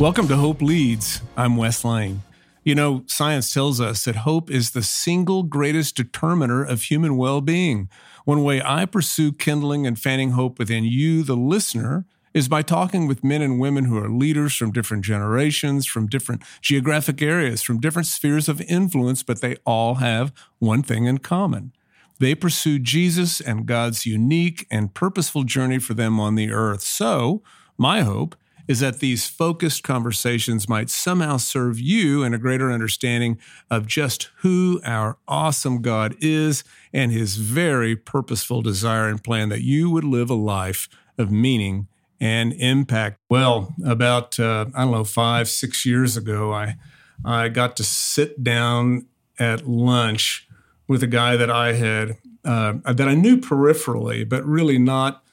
Welcome to Hope Leads. I'm Wes Lane. You know, science tells us that hope is the single greatest determiner of human well being. One way I pursue kindling and fanning hope within you, the listener, is by talking with men and women who are leaders from different generations, from different geographic areas, from different spheres of influence, but they all have one thing in common. They pursue Jesus and God's unique and purposeful journey for them on the earth. So, my hope is that these focused conversations might somehow serve you in a greater understanding of just who our awesome God is and his very purposeful desire and plan that you would live a life of meaning and impact. Well, about, uh, I don't know, five, six years ago, I, I got to sit down at lunch with a guy that I had, uh, that I knew peripherally, but really not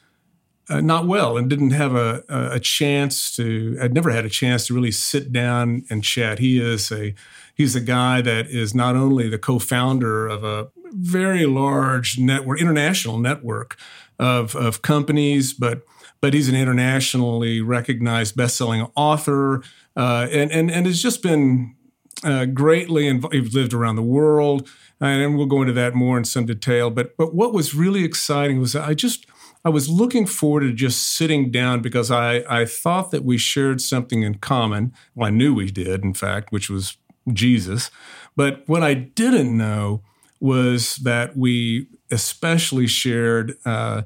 uh, not well and didn't have a, a chance to i'd never had a chance to really sit down and chat he is a he's a guy that is not only the co-founder of a very large network international network of, of companies but but he's an internationally recognized best-selling author uh, and, and and has just been uh, greatly involved. He's lived around the world, and we'll go into that more in some detail. But but what was really exciting was I just I was looking forward to just sitting down because I, I thought that we shared something in common. Well, I knew we did, in fact, which was Jesus. But what I didn't know was that we especially shared uh,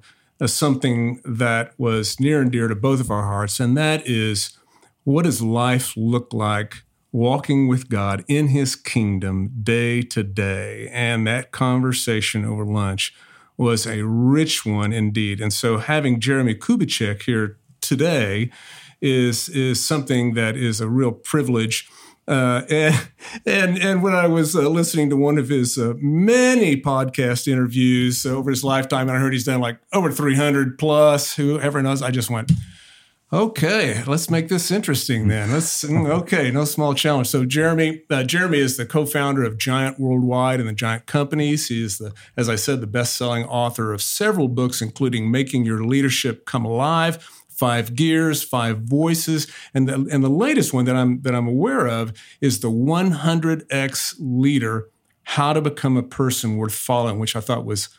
something that was near and dear to both of our hearts, and that is what does life look like walking with God in His kingdom day to day? And that conversation over lunch was a rich one indeed. And so having Jeremie Kubicek here today is is something that is a real privilege. Uh, and, and and when I was uh, listening to one of his uh, many podcast interviews over his lifetime, and I heard he's done like over 300 plus, whoever knows, I just went, Okay, let's make this interesting then. Let's okay, no small challenge. So Jeremie, uh, Jeremie is the co-founder of Giant Worldwide and the Giant Companies. He is the, as I said, the best-selling author of several books, including Making Your Leadership Come Alive, Five Gears, Five Voices, and the and the latest one that I'm that I'm aware of is the 100x Leader: How to Become a Person Worth Following, which I thought was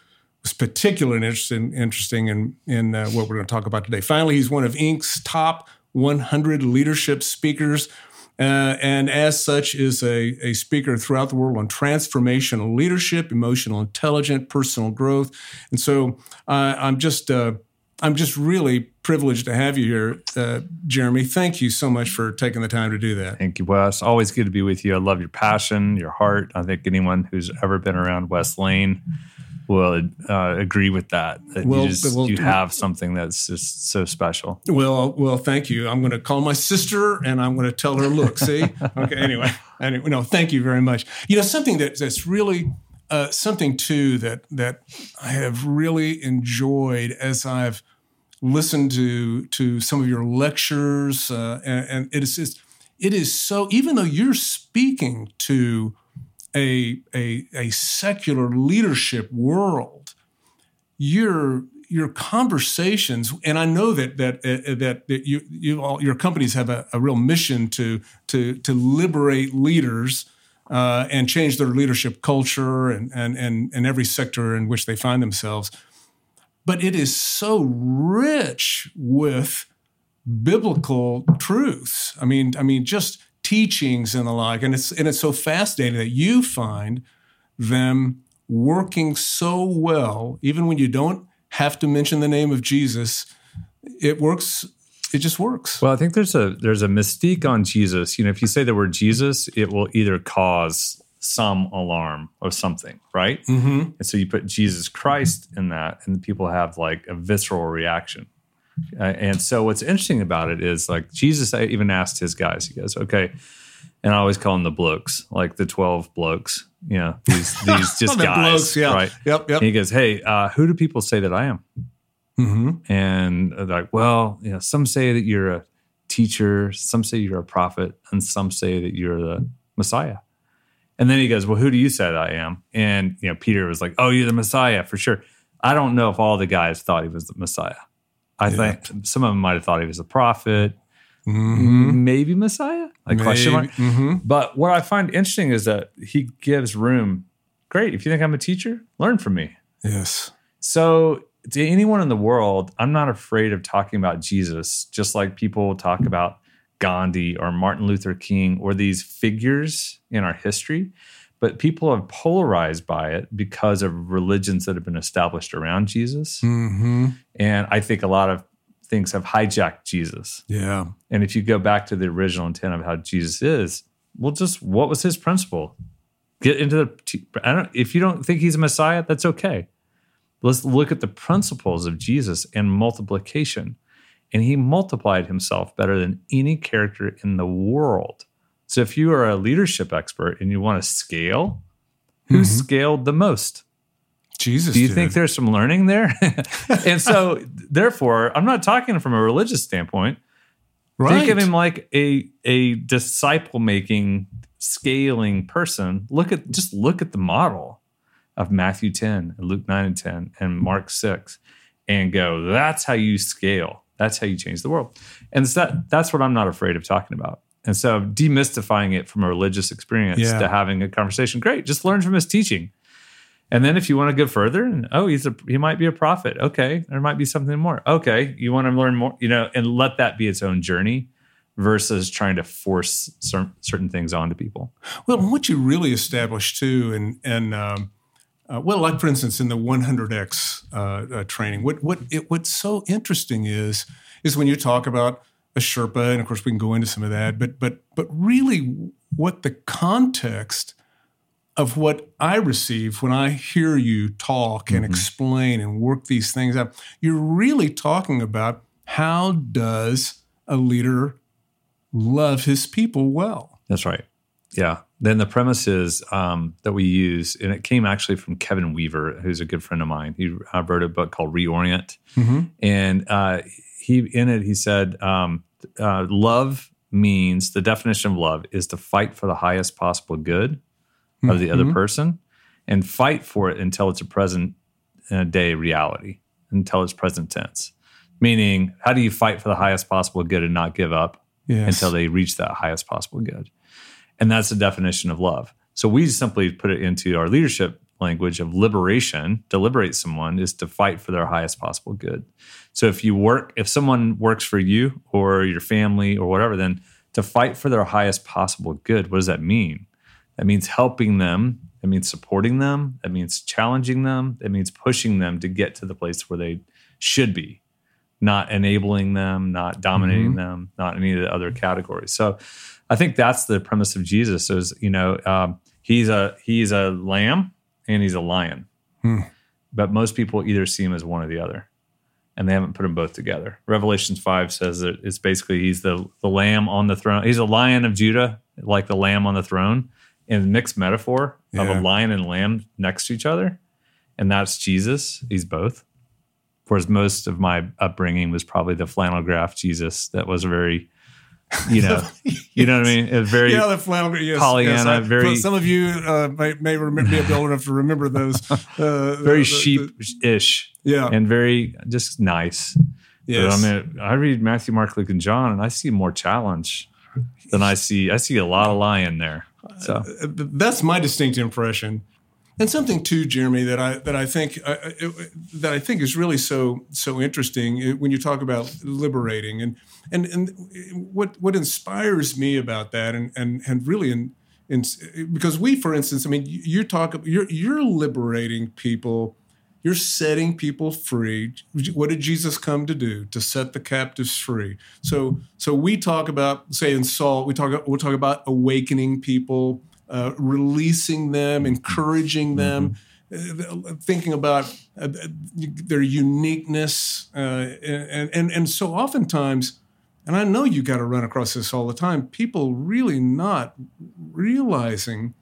was particularly interesting, interesting in, in uh, what we're going to talk about today. Finally, he's one of Inc.'s top 100 leadership speakers. Uh, and as such is a, a speaker throughout the world on transformational leadership, emotional intelligence, personal growth. And so uh, I'm just uh, I'm just really privileged to have you here, uh, Jeremie. Thank you so much for taking the time to do that. Thank you, Wes. Always good to be with you. I love your passion, your heart. I think anyone who's ever been around Wes Lane will uh, agree with that. That well, you, just, well, you have something that's just so special. Well, well, thank you. I'm going to call my sister and I'm going to tell her, look, see, okay. Anyway, anyway, no, thank you very much. You know, something that, that's really uh, something too that that I have really enjoyed as I've listened to to some of your lectures, uh, and, and it is just, it is so. Even though you're speaking to a, a, a secular leadership world, your your conversations, and I know that that uh, that, that you you all your companies have a, a real mission to to to liberate leaders uh, and change their leadership culture and, and and and every sector in which they find themselves. But it is so rich with biblical truths. I mean, I mean, just teachings and the like. And it's and it's so fascinating that you find them working so well, even when you don't have to mention the name of Jesus. It works. It just works. Well, I think there's a there's a mystique on Jesus. You know, if you say the word Jesus, it will either cause some alarm or something, right? Mm-hmm. And so you put Jesus Christ in that, and people have like a visceral reaction. Uh, and so what's interesting about it is like Jesus I even asked his guys, he goes, okay, and I always call them the blokes, like the 12 blokes, you know, these, these just guys, blokes, yeah. right? Yep, yep. And he goes, hey, uh, who do people say that I am? Mm-hmm. And they're like, well, you know, some say that you're a teacher, some say you're a prophet, and some say that you're the Messiah. And then he goes, well, who do you say that I am? And, you know, Peter was like, oh, you're the Messiah for sure. I don't know if all the guys thought he was the Messiah. I yeah. think some of them might have thought he was a prophet. maybe Messiah? Like question mark. Mhm. But what I find interesting is that he gives room. Great, if you think I'm a teacher, learn from me. Yes. So, to anyone in the world, I'm not afraid of talking about Jesus, just like people talk about Gandhi or Martin Luther King or these figures in our history. But people are polarized by it because of religions that have been established around Jesus. hmm And I think a lot of things have hijacked Jesus. Yeah. And if you go back to the original intent of how Jesus is, well, just what was his principle? Get into the. I don't. If you don't think he's a Messiah, that's okay. Let's look at the principles of Jesus and multiplication, and he multiplied himself better than any character in the world. So, if you are a leadership expert and you want to scale, who mm-hmm. scaled the most? Jesus. Do you did. think there's some learning there? and so, therefore, I'm not talking from a religious standpoint. right? Think of him like a a disciple making, scaling person. Look at just look at the model of Matthew 10, and Luke 9 and 10, and Mark 6, and go, that's how you scale. That's how you change the world. And so that that's what I'm not afraid of talking about. And so demystifying it from a religious experience Yeah. to having a conversation, great. Just learn from his teaching. And then if you want to go further, and oh, he's a he might be a prophet. Okay, there might be something more. Okay, you want to learn more, you know, and let that be its own journey versus trying to force cer- certain things onto people. Well, what you really establish too, and and um, uh, well, like for instance, in the 100x uh, uh, training, what what it, what's so interesting is is when you talk about a Sherpa, and of course we can go into some of that, but but but really, what the context of what I receive when I hear you talk and explain and work these things out, you're really talking about how does a leader love his people well. That's right. Yeah. Then the premise is um, that we use, and it came actually from Kevin Weaver, who's a good friend of mine. He uh, wrote a book called Reorient, and uh, he in it he said, um, uh, "Love means the definition of love is to fight for the highest possible good of the other person, and fight for it until it's a present uh, day reality, until it's present tense. Meaning, how do you fight for the highest possible good and not give up?" Yes. until they reach that highest possible good. And that's the definition of love. So we simply put it into our leadership language of liberation. To liberate someone is to fight for their highest possible good. So if you work, if someone works for you or your family or whatever, then to fight for their highest possible good, what does that mean? That means helping them. That means supporting them. That means challenging them. That means pushing them to get to the place where they should be not enabling them, not dominating them, not any of the other categories. So I think that's the premise of Jesus is, you know, um, he's a he's a lamb and he's a lion. Hmm. But most people either see him as one or the other. And they haven't put them both together. Revelations 5 says that it's basically he's the, the lamb on the throne. He's a lion of Judah, like the lamb on the throne, in mixed metaphor of a lion and lamb next to each other. And that's Jesus. He's both whereas most of my upbringing was probably the flannel graph Jesus that was very, you know, you know what I mean? Was very yeah, the flounder. Yes, Pollyanna, yes, I- very- some of you uh, may, may remember, be old enough to remember those. Uh, very sheep-ish Yeah. and very just nice. Yes. But I mean, I read Matthew, Mark, Luke, and John, and I see more challenge than I see. I see a lot of lion there. So Uh, that's my distinct impression, and something too, Jeremie, that I that I think uh, uh, that I think is really so so interesting uh, when you talk about liberating and and and what what inspires me about that, and and and really in. In, because we, for instance, I mean, you, talk, you're you're liberating people, you're setting people free. What did Jesus come to do? To set the captives free. So, so we talk about, say, in Salt, we talk, we'll talk about awakening people, uh, releasing them, encouraging them, uh, thinking about uh, their uniqueness, uh, and and and so oftentimes, and I know you got to run across this all the time. People really not realizing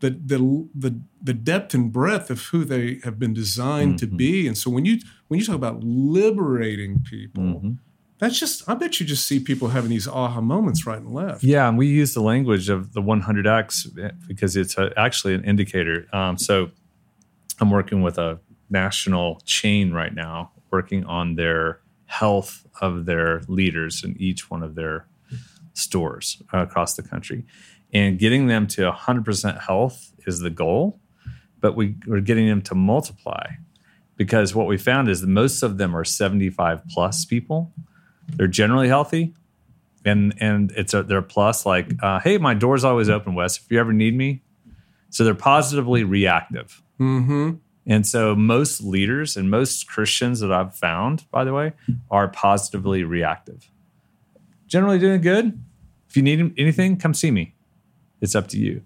the the the the depth and breadth of who they have been designed to be. And so when you when you talk about liberating people, that's just I bet you just see people having these aha moments right and left. Yeah, and we use the language of the 100x because it's a, actually an indicator. Um, so I'm working with a national chain right now, working on their health of their leaders in each one of their stores across the country. And getting them to 100% health is the goal, but we, we're getting them to multiply because what we found is that most of them are 75 plus people. They're generally healthy. And and it's a, they're a plus like, uh, hey, my door's always open, Wes. If you ever need me, so they're positively reactive. Mm-hmm. And so most leaders and most Christians that I've found, by the way, are positively reactive. Generally doing good. If you need anything, come see me. It's up to you.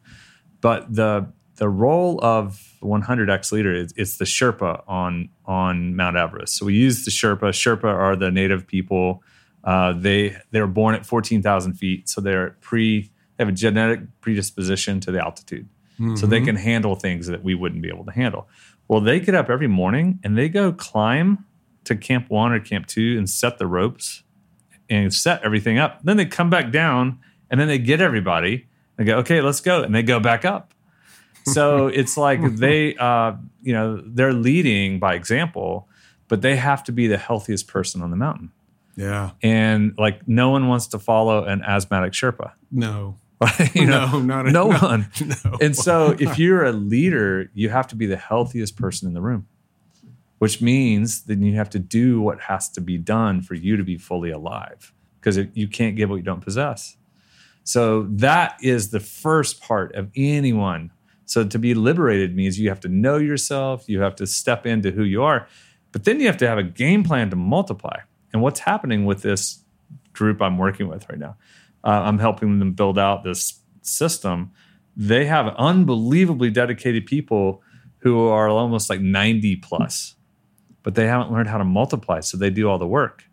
But the the role of 100x leader is it's the Sherpa on on Mount Everest. So we use the Sherpa. Sherpa are the native people. Uh, they they were born at 14,000 feet, so they're pre they have a genetic predisposition to the altitude, mm-hmm. so they can handle things that we wouldn't be able to handle. Well, they get up every morning and they go climb to Camp One or Camp Two and set the ropes and set everything up. Then they come back down and then they get everybody and go, okay, let's go, and they go back up. So it's like they, uh, you know, they're leading by example, but they have to be the healthiest person on the mountain. Yeah. And like no one wants to follow an asthmatic Sherpa. No. you know, no, not a, no, no one. No. And so if you're a leader, you have to be the healthiest person in the room, which means then you have to do what has to be done for you to be fully alive because you can't give what you don't possess. So that is the first part of anyone. So to be liberated means you have to know yourself, you have to step into who you are, but then you have to have a game plan to multiply. And what's happening with this group I'm working with right now? Uh, I'm helping them build out this system. They have unbelievably dedicated people who are almost like 90 plus, but they haven't learned how to multiply. So they do all the work.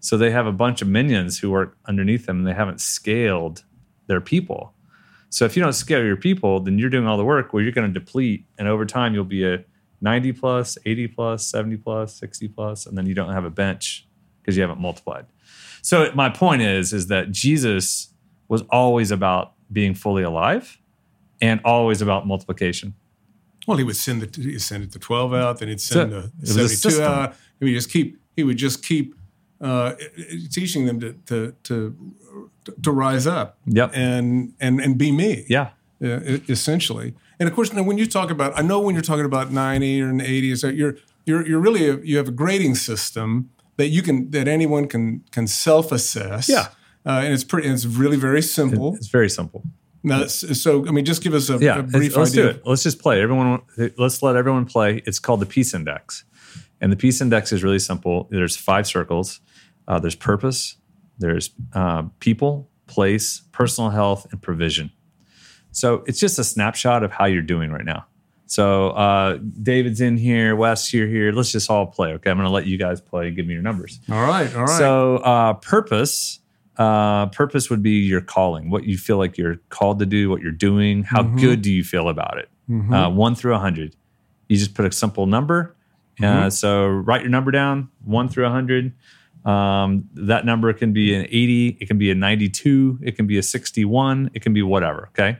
So they have a bunch of minions who work underneath them and they haven't scaled their people. So if you don't scale your people, then you're doing all the work where you're going to deplete. And over time, you'll be a 90 plus, 80 plus, 70 plus, 60 plus, and then you don't have a bench because you haven't multiplied. So my point is, is that Jesus was always about being fully alive and always about multiplication. Well, he would send the he send the twelve out, then he'd send so, the seventy-two out. He would just keep he would just keep uh, teaching them to, to to to rise up. Yep. and and and be me. Yeah, essentially. And of course, now when you talk about, I know when you're talking about ninety or eighty, is that you're you're you're really a, you have a grading system that you can that anyone can can self assess. Yeah, uh, and it's pretty. And it's really very simple. It's very simple. Now, so I mean, just give us a, yeah, a brief let's idea. do it. Let's just play. Everyone, let's let everyone play. It's called the Peace Index, and the Peace Index is really simple. There's five circles. Uh, there's purpose. There's uh, people, place, personal health, and provision. So it's just a snapshot of how you're doing right now. So uh, David's in here, Wes, you're here. Let's just all play. Okay, I'm going to let you guys play. Give me your numbers. All right, all right. So uh, purpose, uh, purpose would be your calling, what you feel like you're called to do, what you're doing. How mm-hmm. good do you feel about it? Mm-hmm. Uh, one through a hundred. You just put a simple number. Uh, mm-hmm. so write your number down, one through a hundred. Um, that number can be an 80, it can be a 92, it can be a 61, it can be whatever. Okay.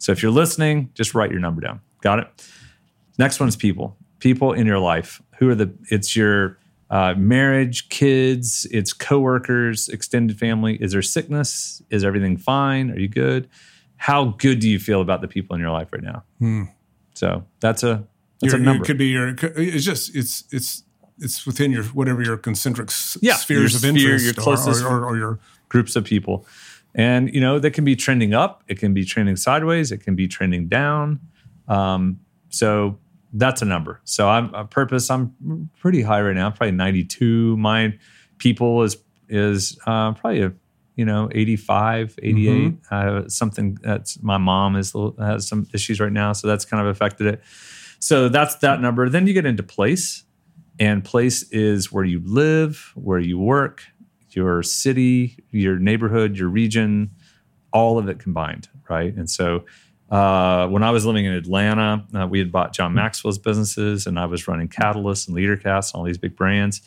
So if you're listening, just write your number down. Got it? Next one is people. People in your life. Who are the, it's your uh, marriage, kids, it's coworkers, extended family. Is there sickness? Is everything fine? Are you good? How good do you feel about the people in your life right now? Hmm. So that's a, that's your, a number. It could be your, it's just, it's, it's, it's within your, whatever your concentric yeah, spheres of sphere, interest your closest or, or, or your groups of people. And, you know, that can be trending up, it can be trending sideways, it can be trending down. Um, so that's a number. So I'm a purpose. I'm pretty high right now, probably 92. My people is is uh, probably a you know 85, 88. Mm-hmm. Uh, something that's my mom is has some issues right now, so that's kind of affected it. So that's that number. Then you get into place, and place is where you live, where you work, your city, your neighborhood, your region, all of it combined, right? And so uh, when I was living in Atlanta, uh, we had bought John Maxwell's businesses, and I was running Catalyst and LeaderCast and all these big brands.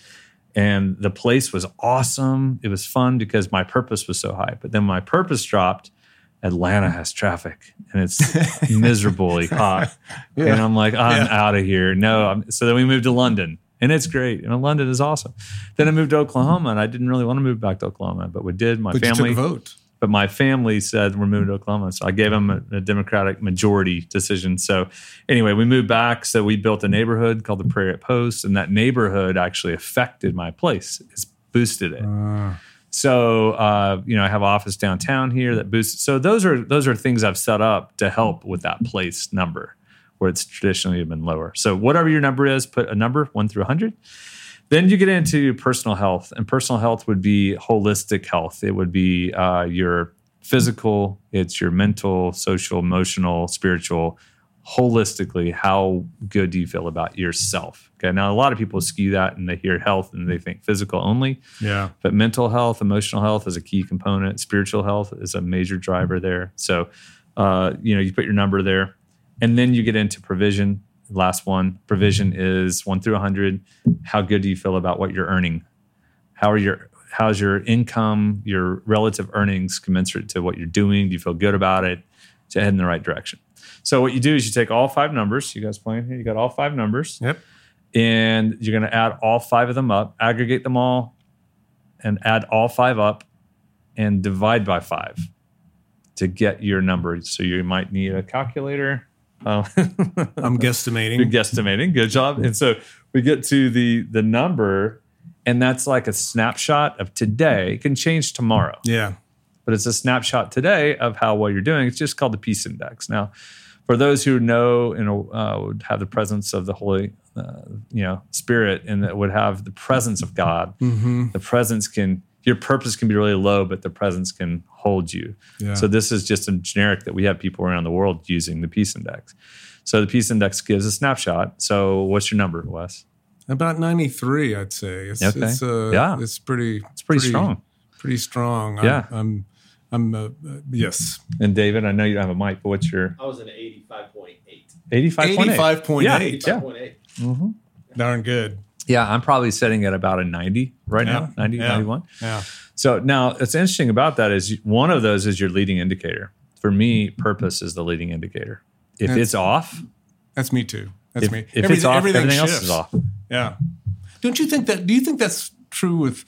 And the place was awesome. It was fun because my purpose was so high. But then my purpose dropped. Atlanta has traffic and it's miserably hot. Yeah. And I'm like, I'm yeah. out of here. No. I'm, so then we moved to London and it's great. And London is awesome. Then I moved to Oklahoma, and I didn't really want to move back to Oklahoma, but we did. My but family you took a vote. but my family said we're moving to Oklahoma, so I gave them a, a, Democratic majority decision. So anyway, we moved back. So we built a neighborhood called the Prairie Post, and that neighborhood actually affected my place. It's boosted it. Uh, So uh, you know, I have office downtown here that boosts. So those are those are things I've set up to help with that place number, where it's traditionally been lower. So whatever your number is, put a number one through hundred. Then you get into personal health, and personal health would be holistic health. It would be uh, your physical, it's your mental, social, emotional, spiritual. Holistically, how good do you feel about yourself? Okay. Now, a lot of people skew that and they hear health and they think physical only. yeah. But mental health, emotional health is a key component. Spiritual health is a major driver there. So, uh, you know, you put your number there, and then you get into provision. Last one, provision is one through 100. How good do you feel about what you're earning? How are your how's your income, your relative earnings commensurate to what you're doing? Do you feel good about it? To head in the right direction. So what you do is you take all five numbers. You guys playing here? You got all five numbers Yep. and you're going to add all five of them up, aggregate them all, and add all five up and divide by five to get your number. So you might need a calculator. Oh, I'm guesstimating. Good guesstimating. Good job. And so we get to the the number, and that's like a snapshot of today. It can change tomorrow yeah. but it's a snapshot today of how well you're doing. It's just called the Peace Index. Now, for those who know and uh, would have the presence of the Holy, uh, you know, Spirit, and that would have the presence of God, Mm-hmm. the presence can your purpose can be really low, but the presence can hold you. Yeah. So this is just a generic that we have people around the world using the Peace Index. So the Peace Index gives a snapshot. So what's your number, Wes? About 93, I'd say. It's, Okay. it's, uh, Yeah. it's pretty, It's pretty, strong. Pretty strong. Yeah. I'm, I'm, I'm uh, uh, yes. And David, I know you don't have a mic, but what's your I was an 85.8. 85.8? 85.8. Yeah. 85.8. Mm-hmm. Darn good. Yeah, I'm probably setting at about a 90 right Yeah. now, 90, Yeah. 91. Yeah. So now what's interesting about that is one of those is your leading indicator. For me, purpose is the leading indicator. If That's- it's off, That's me too. That's if, me. if Everything- it's off, everything, else is off. Yeah. Don't you think that? Do you think that's true with?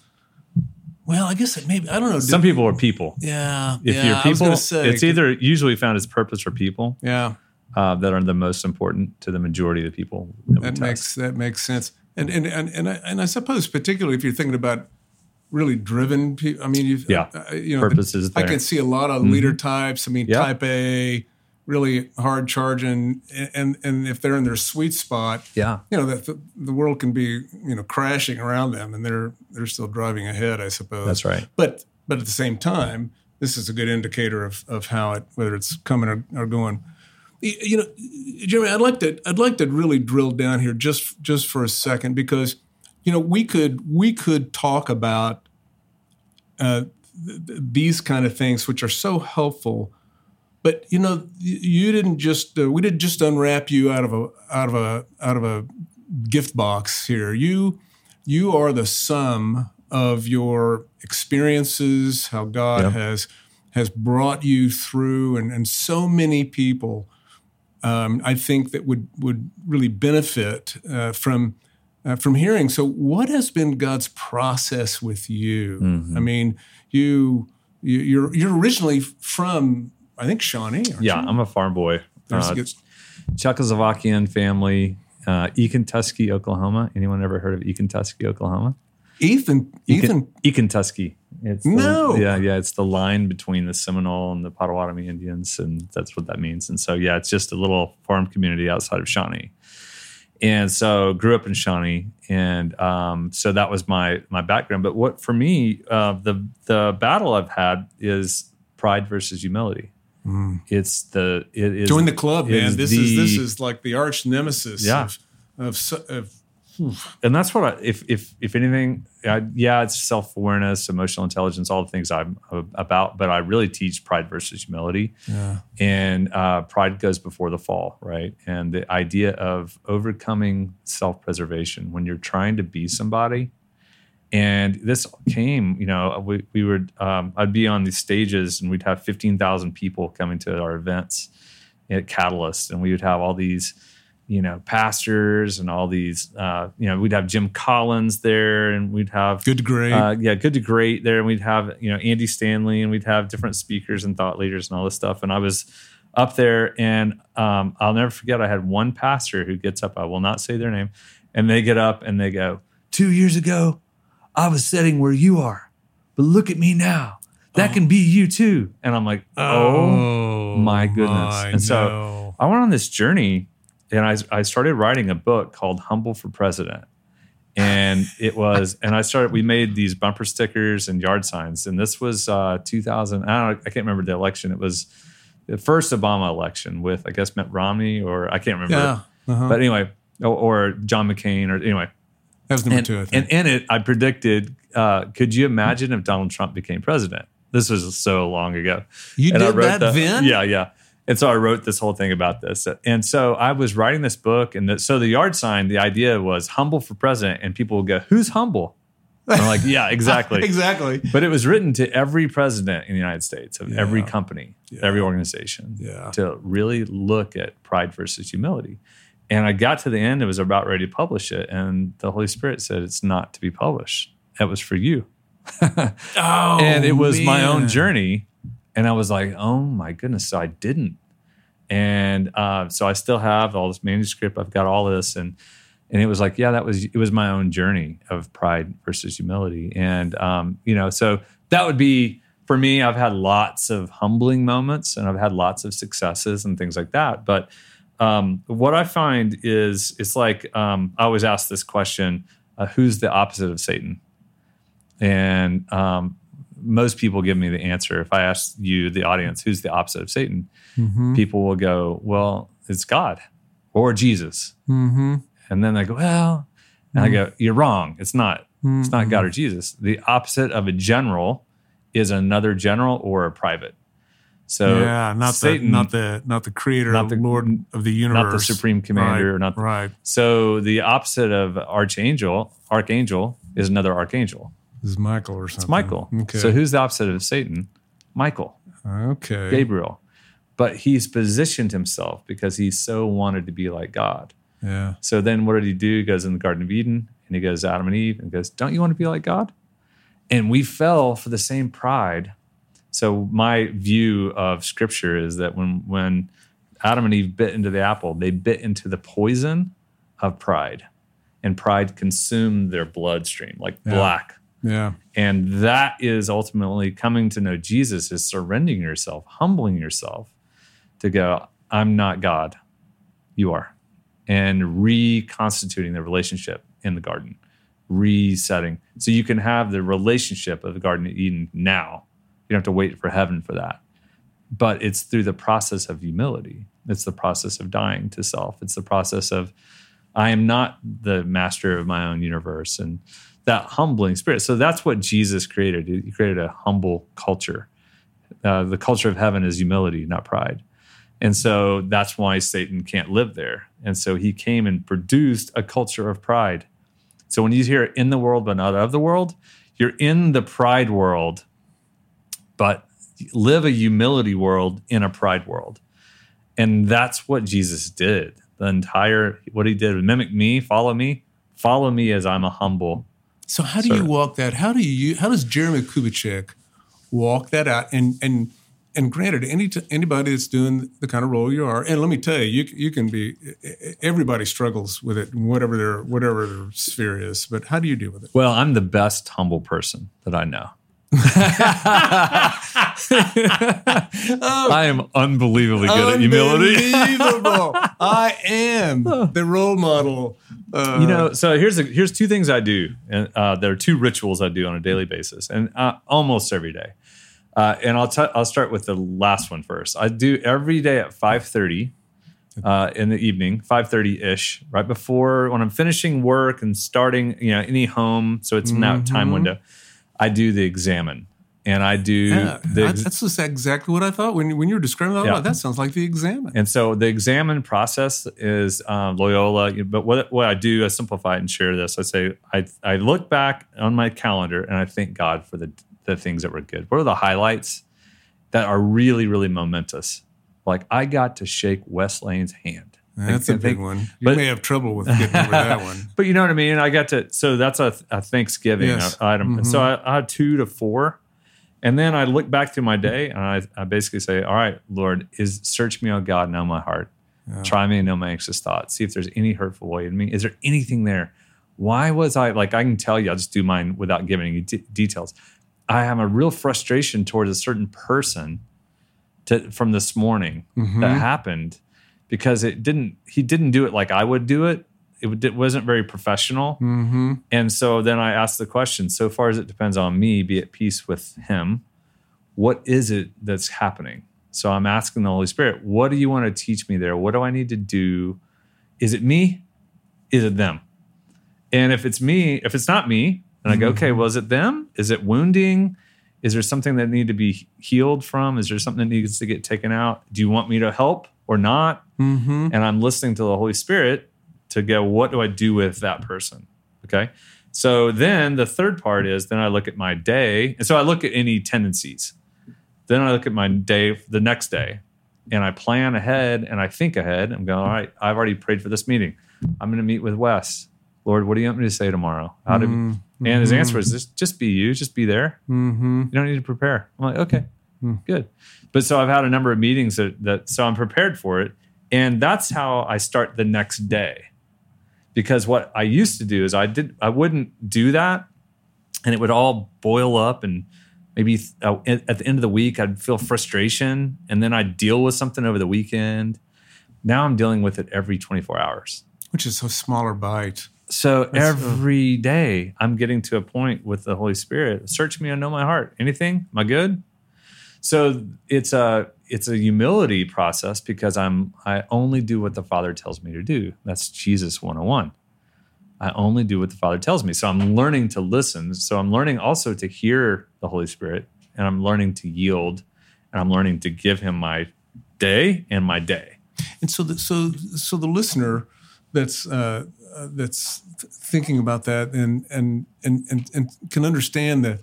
Well, I guess it maybe. I don't know. Some people are people. Yeah. If yeah, you're people, say, it's either usually found as purpose or people Yeah. uh, that are the most important to the majority of the people that, That makes that makes sense. And and and and I, and I suppose particularly if you're thinking about really driven people. I mean, you've Yeah. uh, you know, is I can see a lot of leader types. I mean, Yeah. type A, really hard charging, and, and and if they're in their sweet spot, yeah. you know that the, the world can be you know crashing around them, and they're they're still driving ahead. I suppose That's right. But but at the same time, this is a good indicator of of how it whether it's coming or, or going. You know, Jeremie, I'd like to I'd like to really drill down here just just for a second because you know we could we could talk about uh, th- th- these kind of things which are so helpful. But you know, you didn't just uh, we didn't just unwrap you out of a out of a out of a gift box here. You you are the sum of your experiences, how God Yep. has has brought you through, and, and so many people, um, I think that would would really benefit uh, from uh, from hearing. So, what has been God's process with you? Mm-hmm. I mean, you, you you're you're originally from I think Shawnee. Yeah, you? I'm a farm boy. There's Uh, Czechoslovakian family, uh, Econtuchka, Oklahoma. Anyone ever heard of Econtuchka, Oklahoma? Ethan. Ethan. Econtuchka. It's the, No. Yeah, yeah. It's the line between the Seminole and the Potawatomi Indians, and that's what that means. And so, yeah, it's just a little farm community outside of Shawnee. And so, grew up in Shawnee, and um, so that was my my background. But what for me, uh, the the battle I've had is pride versus humility. It's the it is Join the club, man. This is this is like the arch nemesis Yeah. of of, of and that's what I, if if if anything, I, yeah, it's self awareness, emotional intelligence, all the things I'm about. But I really teach pride versus humility, yeah. and uh, pride goes before the fall, right? And the idea of overcoming self preservation when you're trying to be somebody. And this came, you know, we, we would, um, I'd be on these stages and we'd have 15,000 people coming to our events at Catalyst. And we would have all these you know, pastors and all these, uh, you know, we'd have Jim Collins there and we'd have Good to great. uh, yeah, good to great there. And we'd have, you know, Andy Stanley and we'd have different speakers and thought leaders and all this stuff. And I was up there and um, I'll never forget, I had one pastor who gets up, I will not say their name, and they get up and they go, Two years ago, I was sitting where you are, but look at me now. That can be you too. And I'm like, oh, my goodness. my, and so no. I went on this journey and I, I started writing a book called Humble for President. And it was, and I started, we made these bumper stickers and yard signs. And this was uh, 2000, I don't I can't remember the election. It was the first Obama election with, I guess, Mitt Romney or I can't remember. yeah, uh-huh. But anyway, or, or John McCain or anyway. that was number And, two. I think. and in it, I predicted, uh, could you imagine if Donald Trump became president? This was so long ago. you And did that the- then? Yeah, yeah. And so I wrote this whole thing about this. And so I was writing this book, and the, so the yard sign, the idea was humble for president, and people would go, "Who's humble?" And I'm like, "Yeah, exactly." exactly. But it was written to every president in the United States, of every company, Yeah. every organization, Yeah. to really look at pride versus humility. And I got to the end, it was about ready to publish it, and the Holy Spirit said, "It's not to be published. That was for you." Oh, and it was my own journey and i was like oh my goodness so i didn't. And uh, so i still have all this manuscript i've got all this and and it was like yeah that was it was my own journey of pride versus humility. And um, you know so that would be for me i've had lots of humbling moments and i've had lots of successes and things like that. But um, what i find is it's like um, i always ask this question uh, who's the opposite of satan? And um, most people give me the answer. If I ask you, the audience, who's the opposite of Satan, Mhm. people will go, well, it's God or Jesus. Mhm. And then they go, well, and I go, you're wrong. It's not. It's not Mm-hmm. God or Jesus. The opposite of a general is another general or a private. So yeah, not Satan, the not the not the creator, not the- Lord of the universe, not the supreme commander, Right, not the, right. so the opposite of archangel, archangel is another archangel. This is Michael or something. It's Michael. Okay. So who's the opposite of Satan? Michael. okay. Gabriel. But he's positioned himself because he so wanted to be like God. Yeah. So then what did he do? He goes in the Garden of Eden and he goes to Adam and Eve and goes, Don't you want to be like God? And we fell for the same pride. So my view of scripture is that when when Adam and Eve bit into the apple, they bit into the poison of pride. And pride consumed their bloodstream like Yeah. black. Yeah. And that is ultimately coming to know Jesus is surrendering yourself, humbling yourself to go, I'm not God, you are. And reconstituting the relationship in the garden, resetting. So you can have the relationship of the Garden of Eden now. You don't have to wait for heaven for that. But it's through the process of humility. It's the process of dying to self. It's the process of, I am not the master of my own universe. And that humbling spirit. So that's what Jesus created. He created a humble culture. Uh, the culture of heaven is humility, not pride. And so that's why Satan can't live there. And so he came and produced a culture of pride. So when you hear in the world but not of the world, you're in the pride world, but live a humility world in a pride world. And that's what Jesus did. The entire what he did mimic me, follow me, follow me as I'm a humble So how do you walk that? How do you? How does Jeremie Kubicek walk that out? And and and granted, any t- anybody that's doing the kind of role you are, and let me tell you, you you can be. Everybody struggles with it, whatever their whatever their sphere is. But how do you deal with it? Well, I'm the best humble person that I know. I am unbelievably good at humility. I am the role model. Uh, you know, so here's a, here's two things I do, and uh, there are two rituals I do on a daily basis, and uh, almost every day. Uh, and I'll t- I'll start with the last one first. I do every day at five thirty uh, in the evening, five thirty ish, right before when I'm finishing work and starting, you know, any home, so it's now time Mhm. window. I do the examen, and I do yeah, the that's just exactly what I thought when when you were describing that. Yeah. That sounds like the examen. And so the examen process is um, Loyola. But what, what I do, I simplify it and share this. I say, I, I look back on my calendar and I thank God for the, the things that were good. What are the highlights that are really, really momentous? Like I got to shake Wes Lane's hand. That's a big one. You but- may have trouble with getting over that one. But you know what I mean? I got to, so that's a, a Thanksgiving Yes. item. And so Mm-hmm. I, I had two to four. And then I look back through my day and I, I basically say, All right, Lord, is search me, oh God, know my heart. Try me and know my anxious thoughts. See if there's any hurtful way in me. Is there anything there? Why was I like, I can tell you, I'll just do mine without giving you de- details. I have a real frustration towards a certain person to, from this morning that happened because it didn't, he didn't do it like I would do it. It, it wasn't very professional. Mm-hmm. And so then I asked the question so far as it depends on me, be at peace with him, what is it that's happening? So I'm asking the Holy Spirit, what do you want to teach me there? What do I need to do? Is it me? Is it them? And if it's me, if it's not me, and I go, okay, well, it them? Is it wounding? Is there something that need to be healed from? Is there something that needs to get taken out? Do you want me to help or not? Mm-hmm. and I'm listening to the Holy Spirit to go, what do I do with that person? Okay. So then the third part is then I look at my day. And so I look at any tendencies. Then I look at my day the next day and I plan ahead and I think ahead. I'm going, all right, I've already prayed for this meeting. I'm going to meet with Wes. Lord, what do you want me to say tomorrow? How do and his answer is just, just be you, just be there. Mm-hmm. You don't need to prepare. I'm like, okay, good. But so I've had a number of meetings that, that so I'm prepared for it. And that's how I start the next day. Because what I used to do is I did I wouldn't do that and it would all boil up and maybe uh, at at the end of the week I'd feel frustration and then I'd deal with something over the weekend. Now I'm dealing with it every 24 hours. Which is a smaller bite. So every day I'm getting to a point with the Holy Spirit. Search me and know my heart. Anything? Am I good? So it's a it's a humility process because I'm I only do what the Father tells me to do. That's Jesus 101. I only do what the Father tells me. So I'm learning to listen. So I'm learning also to hear the Holy Spirit and I'm learning to yield and I'm learning to give him my day and my day. And so, the, so, so the listener that's uh, uh, that's thinking about that and and and and, and can understand the,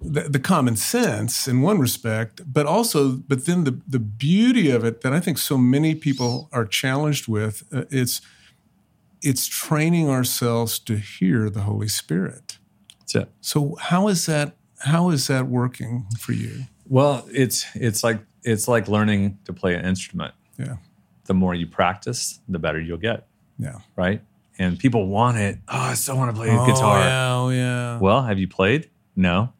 the the common sense in one respect, but also, but then the the beauty of it that I think so many people are challenged with. Uh, it's it's training ourselves to hear the Holy Spirit. That's it. So how is that? How is that working for you? Well, it's it's like it's like learning to play an instrument. Yeah, The more you practice, the better you'll get, yeah. right? And people want it. Oh, I still want to play Oh guitar. yeah, oh yeah. Well, have you played? No.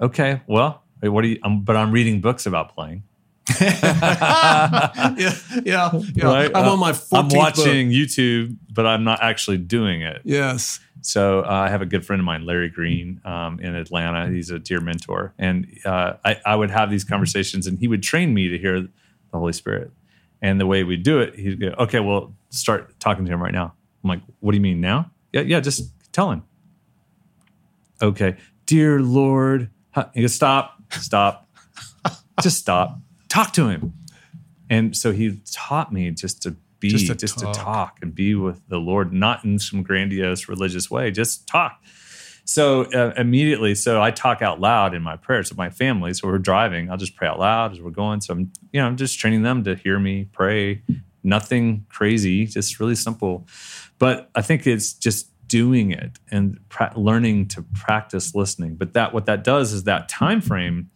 Okay. Well, what do you? Um, but I'm reading books about playing. yeah, yeah, yeah. Right? I'm Uh, on my 14th I'm book. watching YouTube, but I'm not actually doing it. Yes. So uh, I have a good friend of mine, Larry Green, um, in Atlanta. He's a dear mentor, and uh, I, I would have these conversations, and he would train me to hear the Holy Spirit. And the way we do it, he'd go, "Okay, well, start talking to him right now." I'm like, "What do you mean now?" Yeah, yeah, just tell him. Okay, dear Lord, huh," he goes, "Stop, stop, just stop. Talk to him." And so he taught me just to be, Just just, to to, talk. talk. and be with the Lord, not in some grandiose religious way, just talk. So uh, immediately, so I talk out loud in my prayers with my family. So we're driving, I'll just pray out loud as we're going. So I'm, you know, I'm just training them to hear me pray. Nothing crazy, just really simple. But I think it's just doing it and pra- learning to practice listening. But that what that does is that time frame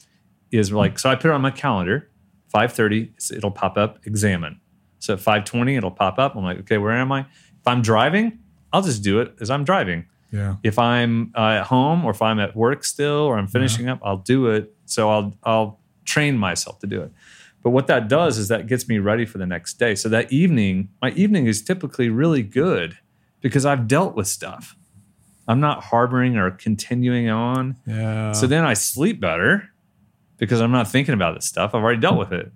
is like so. I put it on my calendar, five thirty. It'll pop up. Examen. So at five twenty, it'll pop up. I'm like, okay, where am I? If I'm driving, I'll just do it as I'm driving. Yeah. If I'm uh, at home or if I'm at work still or I'm finishing up, I'll do it. So I'll I'll train myself to do it. But what that does is that gets me ready for the next day. So that evening, my evening is typically really good because I've dealt with stuff. I'm not harboring or continuing on. Yeah. So then I sleep better because I'm not thinking about this stuff. I've already dealt with it.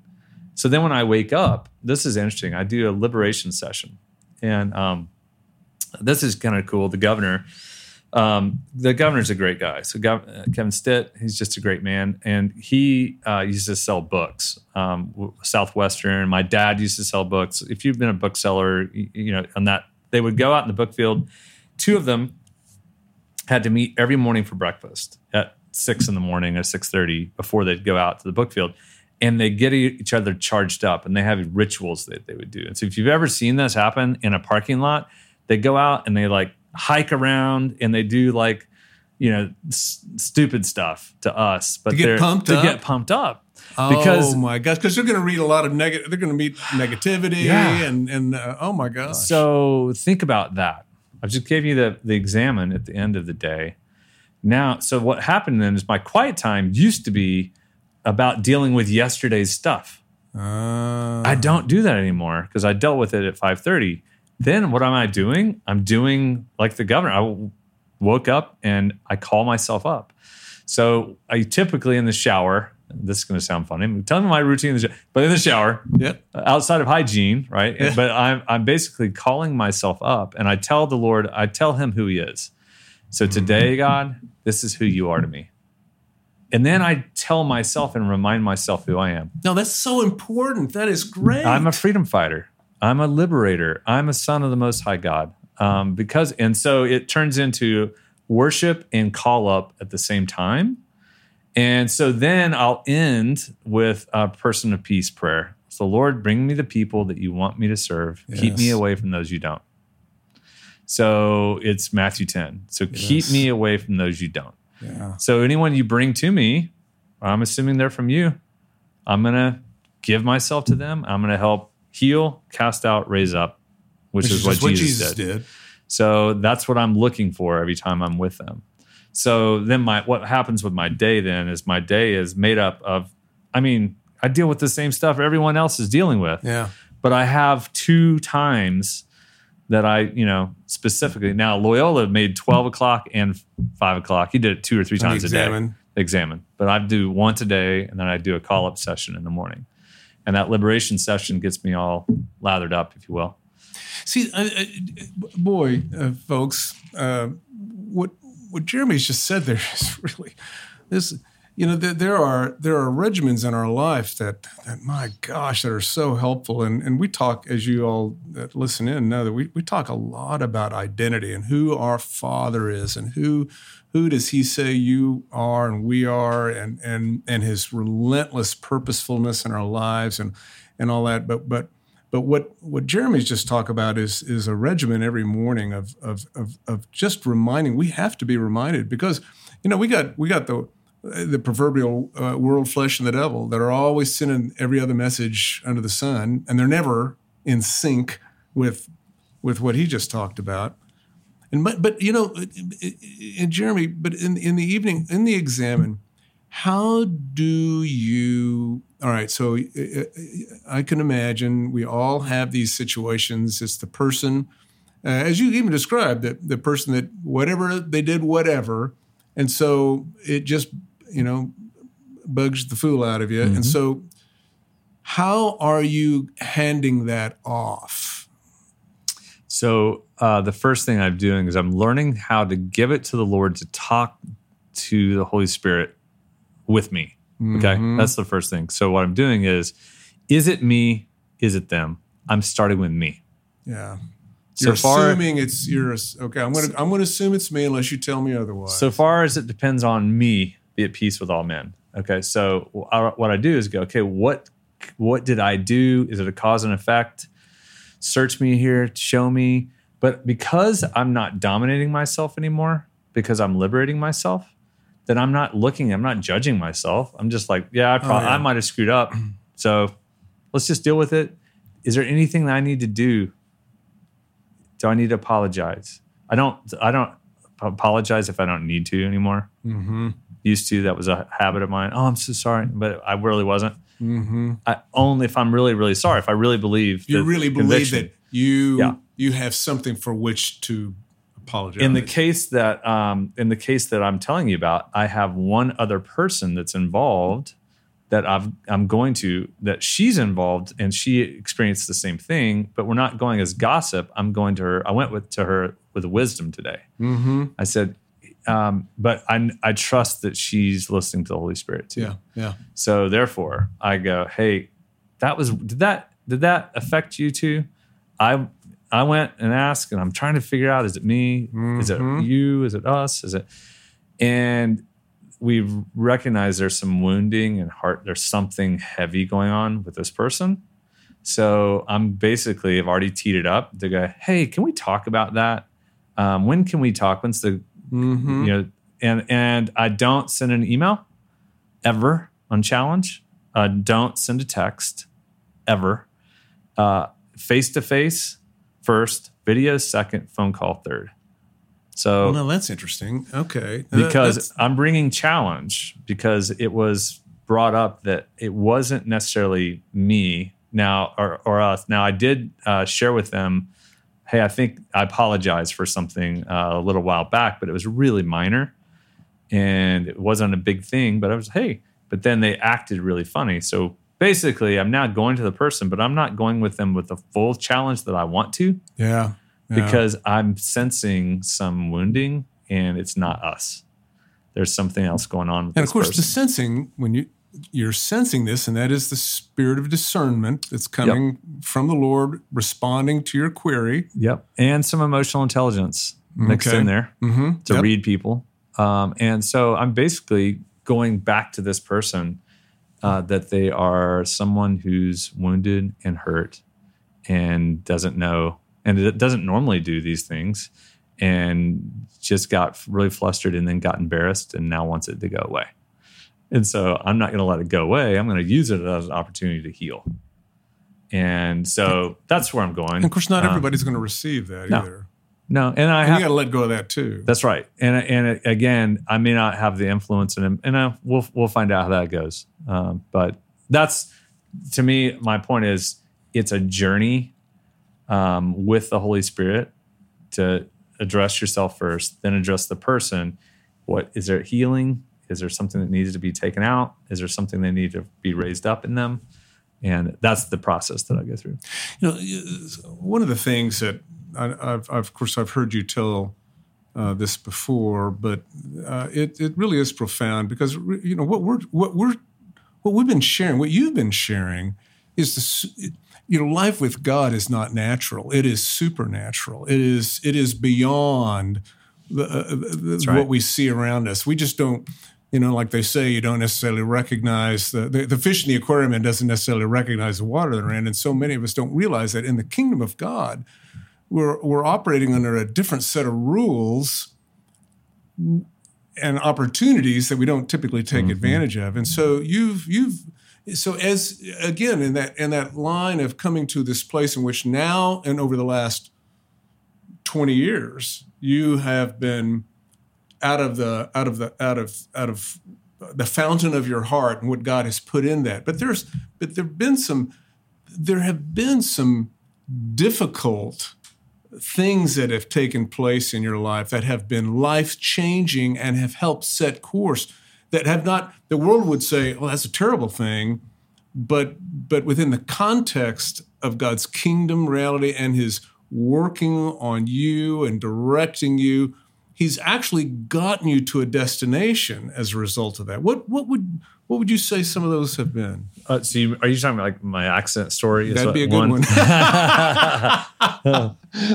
So then when I wake up, this is interesting. I do a liberation session. And um, this is kind of cool. The governor, um, the governor's a great guy. So Gov- uh, Kevin Stitt, he's just a great man, and he uh, used to sell books. Um, Southwestern. My dad used to sell books. If you've been a bookseller, you, you know, on that they would go out in the book field. Two of them had to meet every morning for breakfast at six in the morning or six thirty before they'd go out to the book field. and they get each other charged up and they have rituals that they would do. And so if you've ever seen this happen in a parking lot, they go out and they like hike around and they do like, you know, s- stupid stuff to us, but To get they're pumped to up? get pumped up. Because oh my gosh, because they're going to read a lot of negative. They're going to meet negativity Yeah. and and uh, oh my gosh. So think about that. I just gave you the the examen at the end of the day. Now, so what happened then is my quiet time used to be about dealing with yesterday's stuff. Uh, I don't do that anymore because I dealt with it at 5:30. Then what am I doing? I'm doing like the governor. I woke up and I call myself up. So I typically in the shower. This is going to sound funny. Telling you my routine, in the sh- but in the shower, yep. outside of hygiene, right? But I'm I'm basically calling myself up, and I tell the Lord, I tell Him who He is. So today, God, this is who you are to me. And then I tell myself and remind myself who I am. No, that's so important. That is great. I'm a freedom fighter. I'm a liberator. I'm a son of the Most High God. Um, because and so it turns into worship and call up at the same time. And so then I'll end with a person of peace prayer. So Lord, bring me the people that you want me to serve. Keep me away from those you don't. So it's Matthew 10. So keep me away from those you don't. yeah. So anyone you bring to me, I'm assuming they're from you. I'm gonna give myself to them. I'm gonna help heal, cast out, raise up, which, is, what, Jesus, did. So that's what I'm looking for every time I'm with them. So then my what happens with my day then is my day is made up of I mean, I deal with the same stuff everyone else is dealing with Yeah. but I have two times that I, you know, specifically now Loyola made 12 o'clock and five o'clock. He did it two or three times a day. examen. Examen. But I do once a day and then I do a call up session in the morning. And that liberation session gets me all lathered up, if you will. See, I, I, boy, uh, folks, uh, what what Jeremie's just said there is really this. You know, there, there are there are regimens in our life that, that my gosh, that are so helpful. And and we talk, as you all that listen in know that we, we talk a lot about identity and who our Father is and who who does He say you are and we are and and and His relentless purposefulness in our lives and and all that. But but but what, what Jeremie's just talked about is is a regimen every morning of, of of of just reminding. We have to be reminded because you know we got we got the uh, the proverbial uh, world, flesh, and the devil that are always sending every other message under the sun, and they're never in sync with with what he just talked about. And but but you know, uh, uh, and Jeremy, but in in the evening in the examen, how do you? All right, so uh, I can imagine we all have these situations. It's the person, uh, as you even described, that the person that whatever they did, whatever, and so it just you know bugs the fool out of you. And so, how are you handing that off? So uh, the first thing I'm doing is I'm learning how to give it to the Lord to talk to the Holy Spirit with me. Okay, mm-hmm. that's the first thing. So what I'm doing is, is it me? Is it them? I'm starting with me. Yeah. So You're far- assuming it's you're okay. I'm gonna I'm gonna assume it's me unless you tell me otherwise. So far as it depends on me, be at peace with all men. Okay, so I- what I do is go, okay, what what did I do? Is it a cause and effect? Search me here, show me. But because I'm not dominating myself anymore, because I'm liberating myself, then I'm not looking, I'm not judging myself. I'm just like, yeah, I, probably, yeah. I might have screwed up. So let's just deal with it. Is there anything that I need to do? Do I need to apologize? I don't. I don't apologize if I don't need to anymore. mm-hmm. Used to that was a habit of mine. Oh, I'm so sorry, but I really wasn't. Mm-hmm. I only if I'm really, really sorry. If I really believe, You really believe that you Yeah. you have something for which to apologize. In the case that, um, in the case that I'm telling you about, I have one other person that's involved that I've, I'm going to that she's involved and she experienced the same thing, but we're not going as gossip. I'm going to her. I went with to her with wisdom today. mm-hmm. I said, um, but I, I trust that she's listening to the Holy Spirit too. Yeah, yeah. So therefore, I go, hey, that was did that did that affect you too? I I went and asked, and I'm trying to figure out: is it me? Is it Mhm. you? Is it us? Is it? And we recognize there's some wounding and heart. There's something heavy going on with this person. So I'm basically I've already teed it up to go. Hey, can we talk about that? Um, when can we talk? When's the Mm-hmm. you know? And and I don't send an email ever on challenge. Uh, don't send a text ever. Face to face first, video second, phone call third. So Well, no, that's interesting. Okay. Because that's- I'm bringing challenge because it was brought up that it wasn't necessarily me now or, or us. Now I did uh, share with them, hey, I think I apologize for something uh, a little while back, but it was really minor and it wasn't a big thing. But I was hey, but then they acted really funny. So basically, I'm now going to the person, but I'm not going with them with the full challenge that I want to yeah. yeah. because I'm sensing some wounding and it's not us. There's something else going on. With and of course, the sensing when you you're sensing this, and that is the spirit of discernment that's coming from the Lord, responding to your query. yep, and some emotional intelligence mixed Okay. in there Mm-hmm. to read people. Um, and so I'm basically going back to this person uh, that they are someone who's wounded and hurt and doesn't know and it doesn't normally do these things and just got really flustered and then got embarrassed and now wants it to go away. And so I'm not going to let it go away. I'm going to use it as an opportunity to heal. And so that's where I'm going. And of course, not Uh, everybody's going to receive that no. either. No, and I And have you got to let go of that too. that's right. And and again, I may not have the influence in him, and uh, we'll we'll find out how that goes. Um, but that's to me, my point is, it's a journey um, with the Holy Spirit to address yourself first, then address the person. What is there healing? Is there something that needs to be taken out? Is there something that needs to be raised up in them? And that's the process that I go through. You know, one of the things that I, I've, I've, of course, I've heard you tell uh, this before, but uh, it it really is profound because you know what we're what we're what we've been sharing, what you've been sharing, is this. You know, life with God is not natural; it is supernatural. It is it is beyond the, uh, the, right. what we see around us. We just don't you know, like they say, you don't necessarily recognize the, the, the fish in the aquarium and doesn't necessarily recognize the water they're in. And so many of us don't realize that in the kingdom of God, we're, we're operating under a different set of rules and opportunities that we don't typically take mm-hmm. advantage of. And so you've, you've, so as again, in that, in that line of coming to this place in which now and over the last 20 years, you have been out of the out of the out of out of the fountain of your heart and what God has put in that. But there's but there've been some there have been some difficult things that have taken place in your life that have been life changing and have helped set course that have not the world would say, "Well, that's a terrible thing," but but within the context of God's kingdom reality and his working on you and directing you he's actually gotten you to a destination as a result of that. What what would what would you say some of those have been? Uh, so, you, are you talking about like my accident story? That'd be a good one.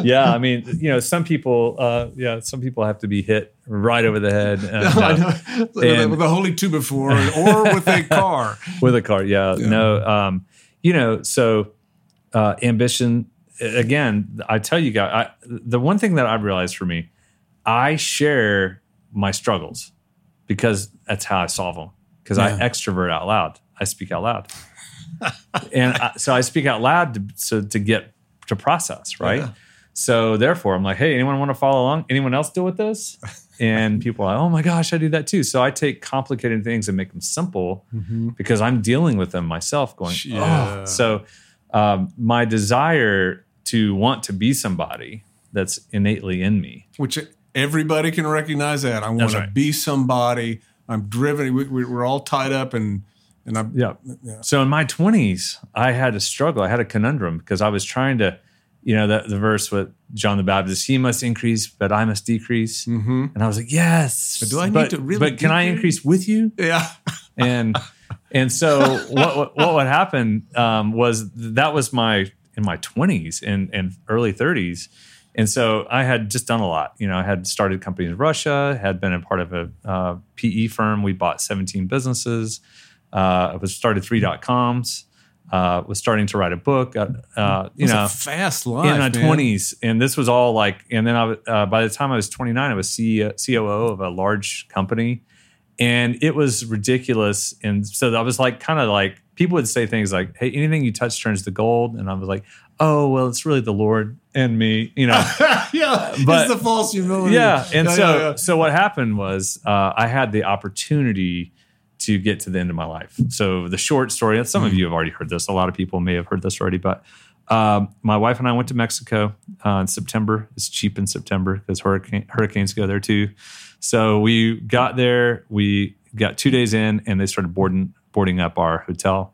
yeah, I mean, you know, some people, uh, yeah, some people have to be hit right over the head and, uh, know. And- with a holy two before or with a car. with a car. Yeah, Yeah. no, um, you know, so uh, ambition. Again, I tell you guys, I, the one thing that I've realized for me, I share my struggles because that's how I solve them. Because I extrovert out loud. I speak out loud, and I, so I speak out loud to, so to get to process, right? Yeah. So therefore, I'm like, hey, anyone want to follow along? Anyone else deal with this? And people are like, oh my gosh, I do that too. So I take complicated things and make them simple because I'm dealing with them myself. Going, Yeah. oh. So um, my desire to want to be somebody that's innately in me. Which everybody can recognize that. I want That's to be somebody. I'm driven. We, we, we're all tied up and and I'm Yeah. Yeah. So in my 20s, I had a struggle. I had a conundrum because I was trying to, you know, the, the verse with John the Baptist, he must increase, but I must decrease. hmm And I was like, yes. But do I need to really But can I increase with you? yeah. And and so what what, what would happen um, was that was my in my 20s and, and early 30s And so I had just done a lot. You know, I had started companies in Russia, had been a part of a uh, PE firm. We bought 17 businesses. Uh, I was started three dot coms. Uh, was starting to write a book. Uh, uh, you know, a fast life. in my twenties, and this was all like. And then I, uh, by the time I was 29, I was CEO, COO of a large company, and it was ridiculous. And so I was like, kind of like people would say things like, "Hey, anything you touch turns to gold," and I was like, "Oh, well, it's really the Lord and me," you know. yeah, But- it's the false humility. yeah, and Yeah, so yeah, yeah. so what happened was uh, I had the opportunity to get to the end of my life. So the short story, some of you have already heard this. A lot of people may have heard this already, but um, my wife and I went to Mexico uh, in September. It's cheap in September because hurricane, hurricanes go there too. So we got there. We got two days in, and they started boarding boarding up our hotel.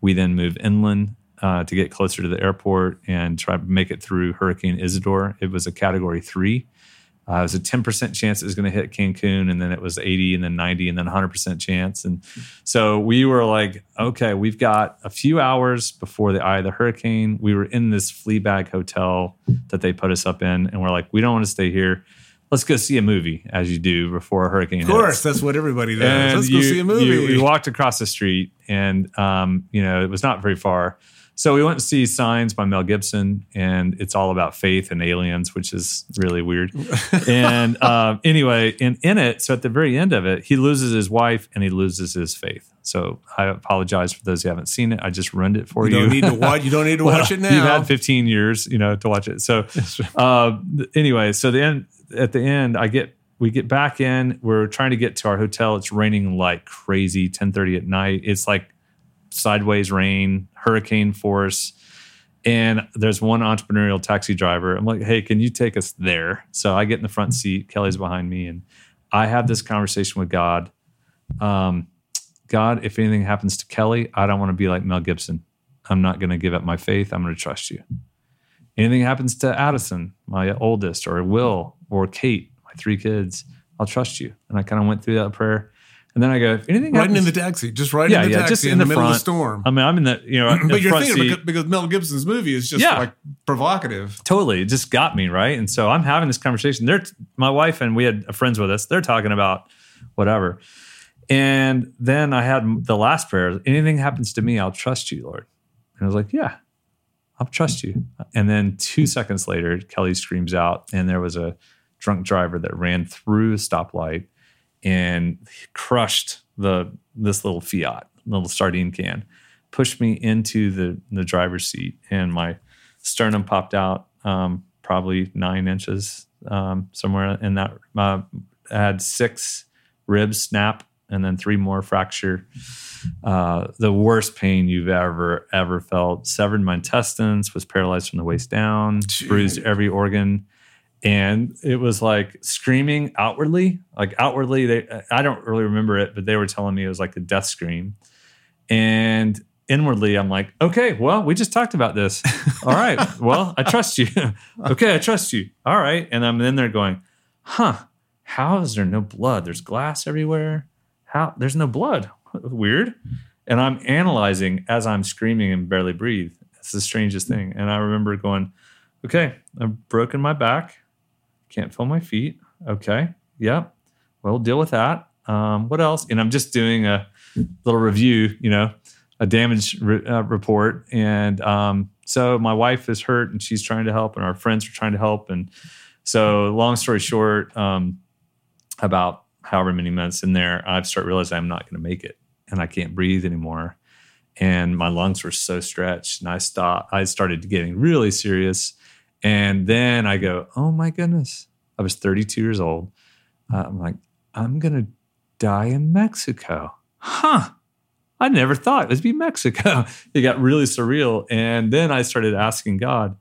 We then moved inland uh, to get closer to the airport and try to make it through Hurricane Isidore. It was a Category Three. Uh, it was a 10% chance it was going to hit Cancun, and then it was 80, and then 90, and then 100% chance. And so we were like, okay, we've got a few hours before the eye of the hurricane. We were in this flea bag hotel that they put us up in, and we're like, we don't want to stay here. Let's go see a movie, as you do before a hurricane Of course, hits that's what everybody does. and Let's you, go see a movie. You, we walked across the street, and um, you know it was not very far. So we went to see Signs by Mel Gibson, and it's all about faith and aliens, which is really weird. and um, anyway, in in it, so at the very end of it, he loses his wife and he loses his faith. So I apologize for those who haven't seen it. I just ruined it for you you. don't need to watch. You don't need to Well, watch it now. You've had 15 years, you know, to watch it. So, uh, anyway, so the end at the end, I get we get back in. We're trying to get to our hotel. It's raining like crazy. 10:30 at night. It's like sideways rain, hurricane force. And there's one entrepreneurial taxi driver. I'm like, hey, can you take us there? So I get in the front seat. Kelly's behind me, and I have this conversation with God. Um, God, if anything happens to Kelly, I don't want to be like Mel Gibson. I'm not going to give up my faith. I'm going to trust you. Anything happens to Addison, my oldest, or Will, or Kate, my three kids, I'll trust you. And I kind of went through that prayer. And then I go, if anything riding happens, in the taxi, just riding Yeah, in the yeah, taxi just in, in the, the middle of the storm. I mean, I'm in the, you know, but you're thinking because, because Mel Gibson's movie is just Yeah. like provocative. totally. It just got me right? And so i'm having this conversation. They're my wife and we had uh, friends with us. They're talking about whatever. And then i had the last prayer anything happens to me i'll trust you lord. And i was like yeah i'll trust you. And then two seconds later kelly screams out and there was a drunk driver that ran through a stoplight and crushed the this little fiat little sardine can pushed me into the the driver's seat and my sternum popped out um, probably nine inches um, somewhere in that. Uh, I had six ribs snap and then three more fracture. Uh, the worst pain you've ever ever felt. Severed my intestines. Was paralyzed from the waist down. Gee. Bruised every organ. And it was like screaming outwardly, like outwardly. They, I don't really remember it, but they were telling me it was like a death scream. And inwardly, I'm like, okay, well, we just talked about this. All right, well, I trust you. okay, I trust you. All right. And I'm in there going, huh, how is there no blood? There's glass everywhere. How? There's no blood. Weird. And I'm analyzing as I'm screaming and barely breathe. It's the strangest thing. And I remember going, okay, I've broken my back. Can't feel my feet. Okay. Yep. Well, deal with that. Um, what else? And I'm just doing a little review, you know, a damage re- uh, report. And um, so my wife is hurt and she's trying to help, and our friends are trying to help. And so, long story short, um, about however many months in there, I start realizing I'm not going to make it and I can't breathe anymore. And my lungs were so stretched, and I stopped. I started getting really serious. And then I go, oh my goodness. I was 32 years old. Uh, I'm like, I'm going to die in Mexico. Huh. I never thought it would be Mexico. It got really surreal. And then I started asking God,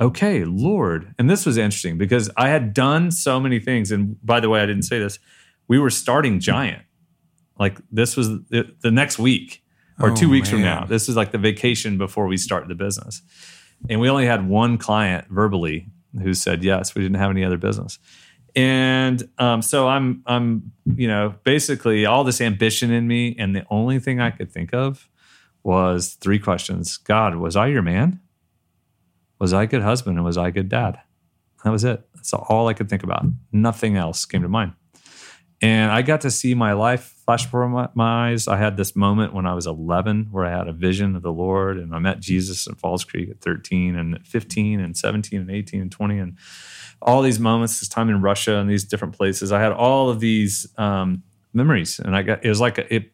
okay, Lord. And this was interesting because I had done so many things. And by the way, I didn't say this. We were starting Giant. Like this was the, the next week or Oh, two weeks from now. This is like the vacation before we start the business. And we only had one client verbally who said yes. We didn't have any other business. And um, so I'm, I'm, you know, basically all this ambition in me, and the only thing I could think of was three questions: God, was I your man? Was I a good husband, and was I a good dad? That was it. That's all I could think about. Nothing else came to mind. And I got to see my life flash before my, my, eyes. I had this moment when I was 11 where I had a vision of the Lord and I met Jesus in Falls Creek at 13 and at 15 and 17 and 18 and 20 and all these moments, this time in Russia and these different places. I had all of these um, memories and I got, it was like, a, it,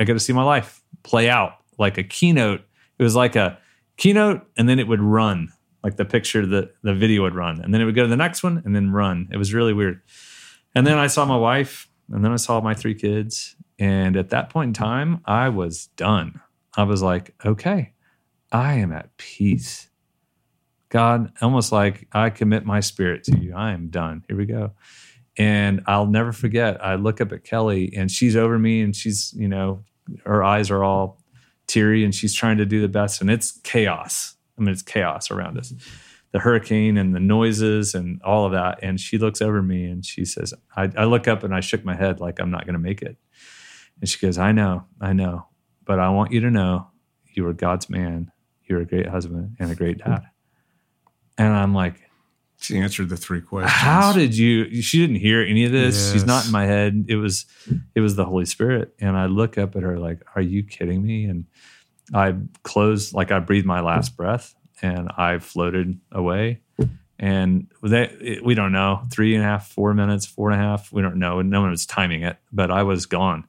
I got to see my life play out like a keynote. It was like a keynote and then it would run like the picture, the, the video would run and then it would go to the next one and then run. It was really weird. And then I saw my wife, and then I saw my three kids. And at that point in time, I was done. I was like, okay, I am at peace. God, almost like I commit my spirit to you. I am done. Here we go. And I'll never forget, I look up at Kelly and she's over me and she's, you know, her eyes are all teary and she's trying to do the best. And it's chaos. I mean, it's chaos around us the hurricane and the noises and all of that. And she looks over me and she says, I, I look up and I shook my head like I'm not going to make it. And she goes, I know, I know, but I want you to know you are God's man. You're a great husband and a great dad. And I'm like, she answered the three questions. How did you? She didn't hear any of this. Yes. She's not in my head. It was, it was the Holy Spirit. And I look up at her like, "Are you kidding me?" And I closed, like I breathed my last breath, and I floated away. And they, we don't know, three and a half, four minutes, four and a half, we don't know. No one was timing it, but I was gone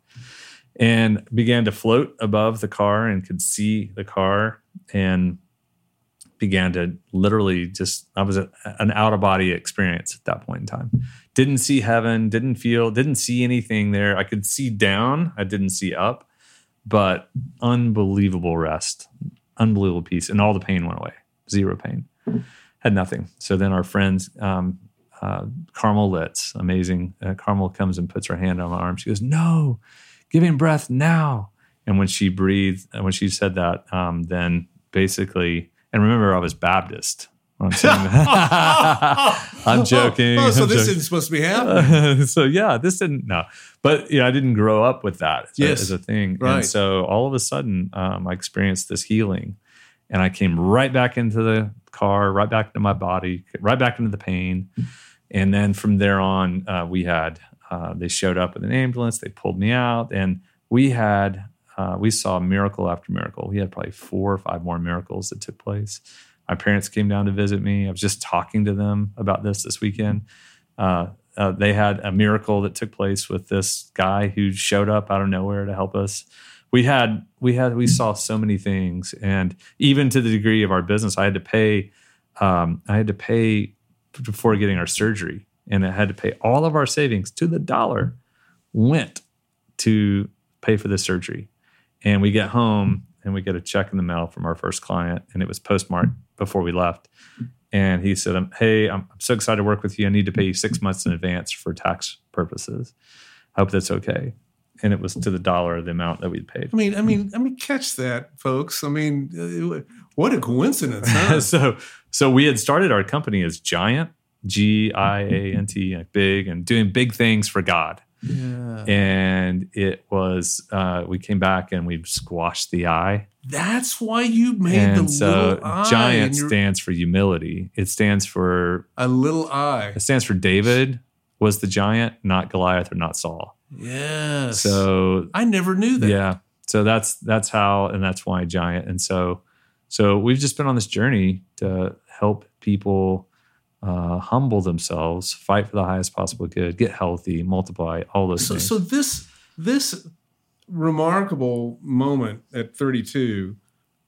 and began to float above the car and could see the car and began to literally just, I was a, an out of body experience at that point in time. Didn't see heaven, didn't feel, didn't see anything there. I could see down, I didn't see up, but unbelievable rest, unbelievable peace, and all the pain went away zero pain, had nothing. So then our friends, um, uh, Carmel Litz, amazing. Uh, Carmel comes and puts her hand on my arm. She goes, "No, give him breath now." And when she breathed, and when she said that, um, then basically, and remember, I was Baptist. I'm, I'm joking. Oh, so I'm this joking. isn't supposed to be happening. so yeah, this didn't no, but yeah, I didn't grow up with that as, yes. a, as a thing, right. and so all of a sudden, um, I experienced this healing and I came right back into the car, right back into my body, right back into the pain. And then from there on, uh, we had uh, they showed up with an ambulance. They pulled me out, and we had uh, we saw miracle after miracle. We had probably four or five more miracles that took place. My parents came down to visit me. I was just talking to them about this this weekend. Uh, uh, they had a miracle that took place with this guy who showed up out of nowhere to help us we had we had we saw so many things. And even to the degree of our business i had to pay um, i had to pay before getting our surgery. And i had to pay all of our savings to the dollar went to pay for the surgery. And we get home and we get a check in the mail from our first client and it was postmarked before we left. And he said hey i'm so excited to work with you. I need to pay you six months in advance for tax purposes. I hope that's okay and it was to the dollar the amount that we'd paid. I mean, I mean, I mean, catch that, folks. I mean, uh, what a coincidence! Huh? so, so we had started our company as Giant, G I A N T, like big, and doing big things for God. Yeah. And it was, uh, we came back and we squashed the eye. That's why you made and the so little. Giant and stands for humility. It stands for a little eye. it stands for David was the giant, not Goliath or not Saul. Yes. So I never knew that. Yeah. So that's that's how and that's why giant. And so so we've just been on this journey to help people uh, humble themselves, fight for the highest possible good, get healthy, multiply, all those So, things. so this this remarkable moment at 32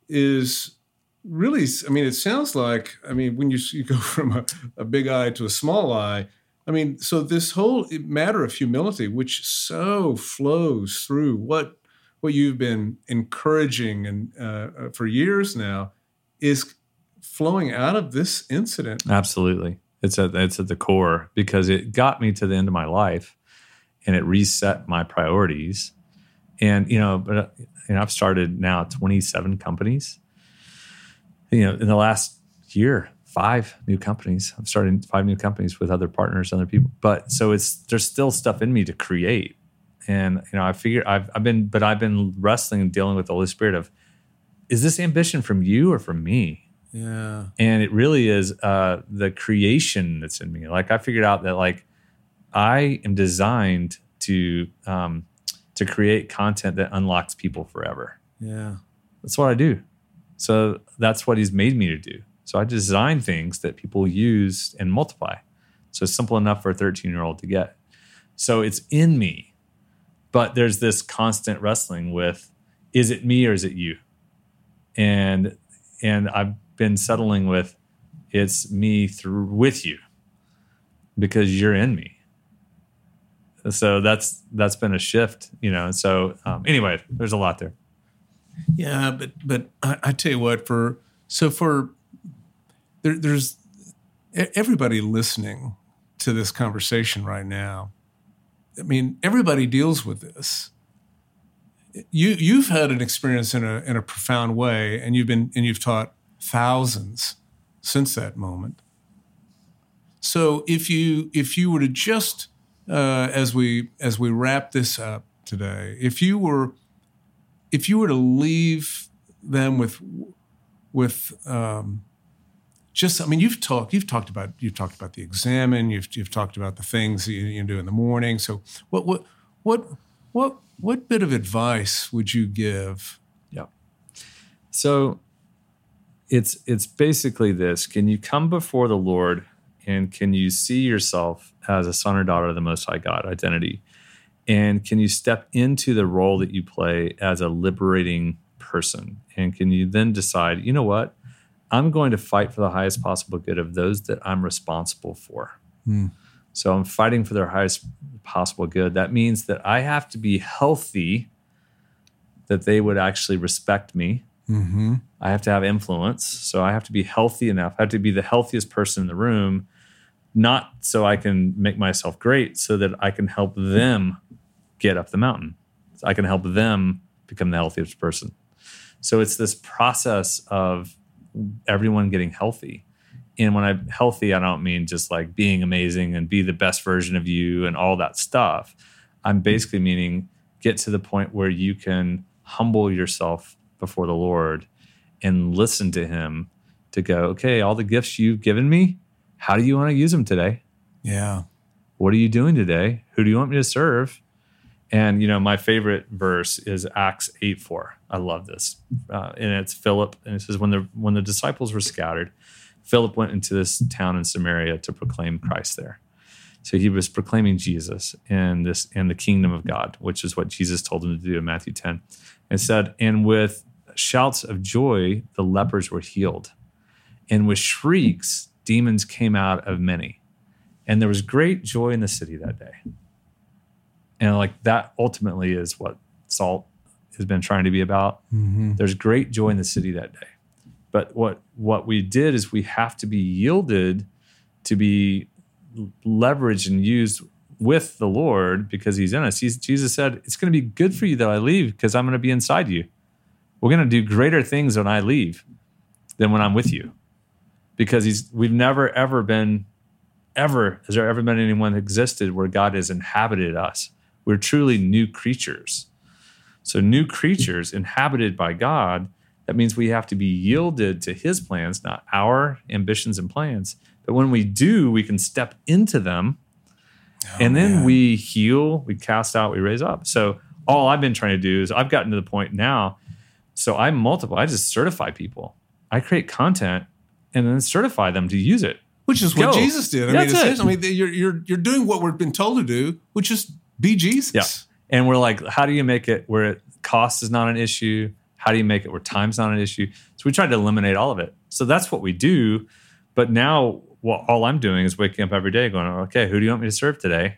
is really. I mean, it sounds like. I mean, when you you go from a, a big eye to a small eye. I mean, so this whole matter of humility, which so flows through what what you've been encouraging and uh, uh, for years now, is flowing out of this incident. Absolutely. It's at it's at the core because it got me to the end of my life and it reset my priorities. And you know, but uh, you know, I've started now 27 companies. You know, in the last year, five new companies. I'm starting five new companies with other partners, other people. But so it's there's still stuff in me to create. And you know, I figure I've I've been but I've been wrestling and dealing with the Holy Spirit of is this ambition from you or from me? Yeah. and it really is uh, the creation that's in me. Like I figured out that like I am designed to um, to create content that unlocks people forever. Yeah. That's what I do. So that's what he's made me to do. So I design things that people use and multiply. So it's simple enough for a 13 year old to get. So it's in me, but there's this constant wrestling with is it me or is it you? And and I've been settling with it's me through with you because you're in me. So that's that's been a shift, you know. So um, anyway, there's a lot there. Yeah, but but I, I tell you what, for so for there, there's everybody listening to this conversation right now. I mean, everybody deals with this. You you've had an experience in a in a profound way, and you've been and you've taught thousands since that moment. So if you if you were to just uh, as we as we wrap this up today, if you were if you were to leave them with with um, just I mean you've talked you've talked about you've talked about the examen you've you've talked about the things you, you do in the morning so what what what what what bit of advice would you give Yeah. So it's it's basically this. Can you come before the Lord and can you see yourself as a son or daughter of the most high God identity? And can you step into the role that you play as a liberating person? And can you then decide, you know what? I'm going to fight for the highest possible good of those that I'm responsible for. So I'm fighting for their highest possible good. That means that I have to be healthy, that they would actually respect me. mm-hmm. I have to have influence. So I have to be healthy enough. I have to be the healthiest person in the room, not so I can make myself great, so that I can help them get up the mountain. So I can help them become the healthiest person. So it's this process of everyone getting healthy. And when I'm healthy, I don't mean just like being amazing and be the best version of you and all that stuff. I'm basically meaning get to the point where you can humble yourself before the Lord and listen to Him to go, okay, all the gifts you've given me, how do you want to use them today? yeah What are you doing today? Who do you want me to serve? And you know, my favorite verse is Acts eight four. I love this, uh, and it's Philip, and it says when the when the disciples were scattered, Philip went into this town in Samaria to proclaim Christ there. So he was proclaiming Jesus and this and the kingdom of God, which is what Jesus told him to do in Matthew ten. And said, and with shouts of joy, the lepers were healed, and with shrieks, demons came out of many. And there was great joy in the city that day. And like that ultimately is what salt has been trying to be about. mm-hmm. There's great joy in the city that day. But what what we did is we have to be yielded to be leveraged and used with the Lord because He's in us. He's, Jesus said, "It's going to be good for you that I leave because I'm going to be inside you. We're going to do greater things when I leave than when I'm with you." Because He's we've never ever been ever has there ever been anyone existed where God has inhabited us. We're truly new creatures. So, new creatures inhabited by God, that means we have to be yielded to his plans, not our ambitions and plans. But when we do, we can step into them oh, and then man. we heal, we cast out, we raise up. So, all I've been trying to do is I've gotten to the point now. So, I multiply, I just certify people. I create content and then certify them to use it. which is what Jesus did I That's mean it. I mean you're you're you're doing what we've been told to do which is Jesus Yeah. And we're like, how do you make it where cost is not an issue? How do you make it where time's not an issue? So we tried to eliminate all of it. So that's what we do. But now, well, all I'm doing is waking up every day going, okay, who do you want me to serve today?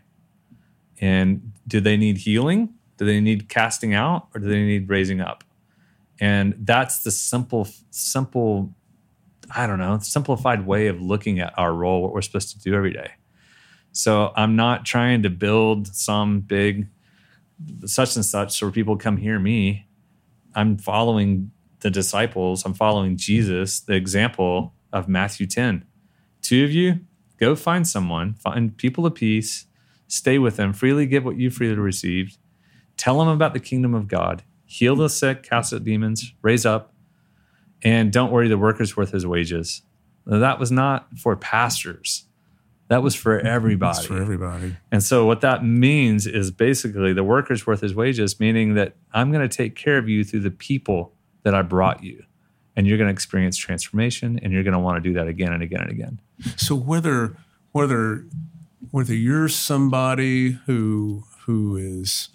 And do they need healing? Do they need casting out or do they need raising up? And that's the simple, simple, I don't know, simplified way of looking at our role, what we're supposed to do every day. So I'm not trying to build some big such and such so people come hear me. I'm following the disciples. I'm following Jesus, the example of Matthew 10. Two of you, go find someone, find people of peace, stay with them, freely give what you freely received, tell them about the kingdom of God, heal the sick, cast out demons, raise up, And don't worry, the worker's worth his wages. That was not for pastors. That was for everybody. That's for everybody. And so what that means is basically the worker's worth his wages, meaning that I'm going to take care of you through the people that I brought you. And you're going to experience transformation and you're going to want to do that again and again and again. So whether whether whether you're somebody who who is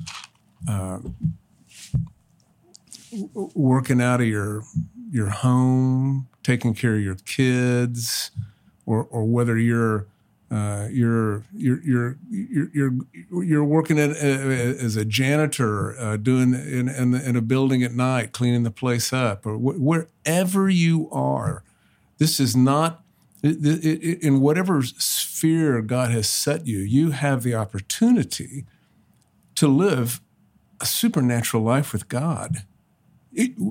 uh, working out of your your home, taking care of your kids, or or whether you're uh, you're, you're you're you're you're working at, uh, as a janitor, uh, doing in, in, in a building at night, cleaning the place up, or wh- wherever you are. This is not in whatever sphere God has set you. You have the opportunity to live a supernatural life with God,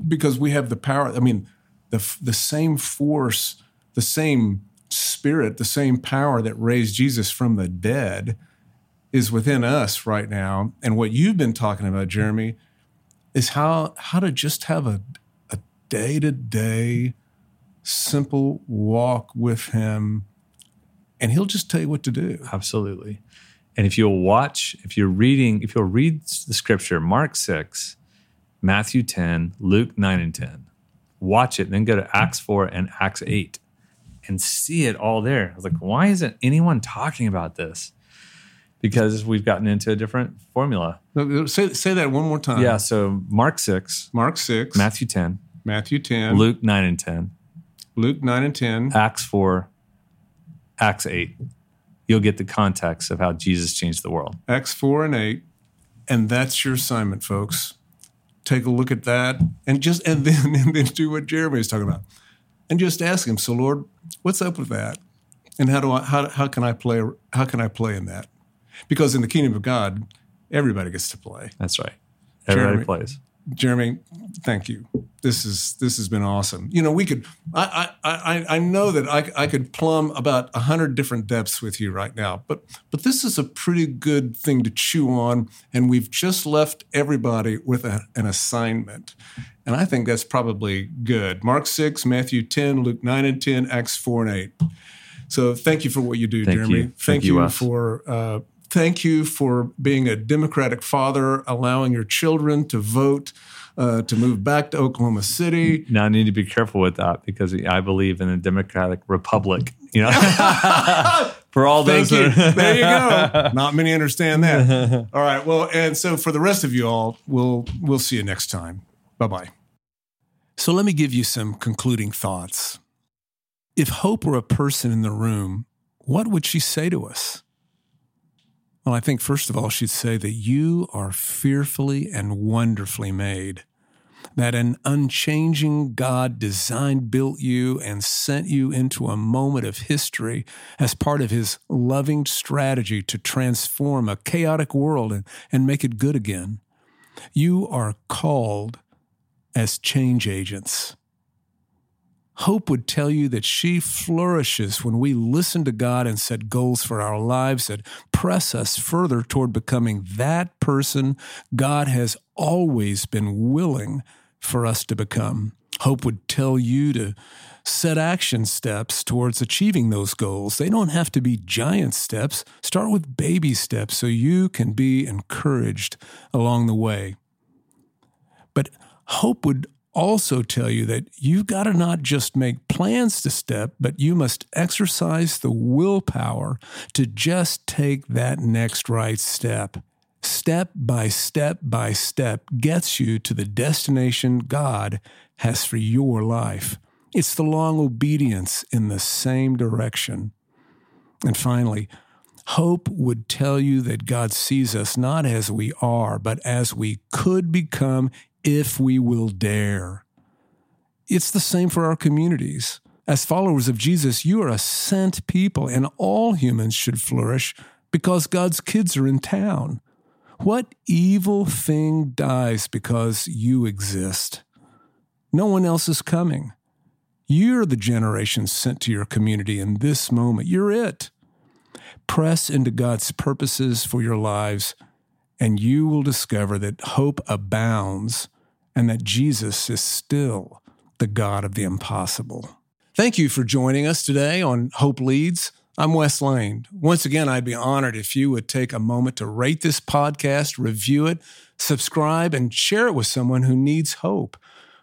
because we have the power. I mean, the the same force, the same spirit, the same power that raised Jesus from the dead is within us right now. And what you've been talking about, Jeremie, is how how to just have a a day to day simple walk with him and he'll just tell you what to do. Absolutely. And if you'll watch, if you're reading, if you'll read the scripture, Mark 6, Matthew 10, Luke 9 and 10, watch it, then go to Acts 4 and Acts 8 and see it all there. I was like, why isn't anyone talking about this? Because we've gotten into a different formula. Say, say that one more time. Yeah. So Mark 6, Mark 6, Matthew 10, Matthew 10, Luke 9 and 10, Luke 9 and 10, Acts 4, Acts 8. You'll get the context of how Jesus changed the world. Acts 4 and 8. And that's your assignment, folks. Take a look at that and just and then and then do what Jeremie is talking about. And just ask him, so Lord, what's up with that? And how do I how, how can I play how can I play in that? Because in the kingdom of God, everybody gets to play. That's right. Everybody Jeremie, plays. Jeremie, thank you. This is this has been awesome. You know, we could. I I I, I know that I, I could plumb about a hundred different depths with you right now, but but this is a pretty good thing to chew on, and we've just left everybody with a, an assignment, and I think that's probably good. Mark six, Matthew ten, Luke nine and ten, Acts four and eight. So thank you for what you do, Thank Jeremie. you. Thank, Thank you, you, for. Uh, Thank you for being a Democratic father, allowing your children to vote uh, to move back to Oklahoma City. Now I need to be careful with that because I believe in a democratic republic. You know, for all those. you. There you go. Not many understand that. All right. Well, and so for the rest of you all, we'll we'll see you next time. Bye bye. So let me give you some concluding thoughts. If Hope were a person in the room, what would she say to us? Well, I think first of all, she'd say that you are fearfully and wonderfully made. That an unchanging God designed, built you, and sent you into a moment of history as part of his loving strategy to transform a chaotic world and, and make it good again. You are called as change agents. Hope would tell you that she flourishes when we listen to God and set goals for our lives that press us further toward becoming that person God has always been willing for us to become. Hope would tell you to set action steps towards achieving those goals. They don't have to be giant steps. Start with baby steps so you can be encouraged along the way. But hope would also tell you that you've got to not just make plans to step, but you must exercise the willpower to just take that next right step. Step by step by step gets you to the destination God has for your life. It's the long obedience in the same direction. And finally, Hope would tell you that God sees us not as we are, but as we could become if we will dare. It's the same for our communities. As followers of Jesus, you are a sent people, and all humans should flourish because God's kids are in town. What evil thing dies because you exist? No one else is coming. You're the generation sent to your community in this moment. You're it. Press into God's purposes for your lives, and you will discover that hope abounds and that Jesus is still the God of the impossible. Thank you for joining us today on Hope Leads. I'm Wes Lane. Once again, I'd be honored if you would take a moment to rate this podcast, review it, subscribe, and share it with someone who needs hope.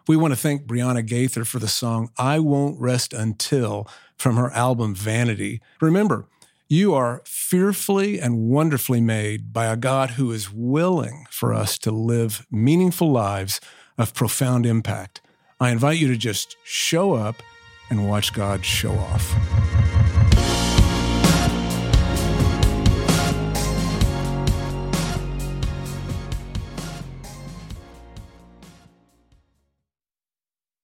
We want to thank Brianna Gaither for the song I Won't Rest Until from her album Vanity. Remember, you are fearfully and wonderfully made by a God who is willing for us to live meaningful lives of profound impact. I invite you to just show up and watch God show off.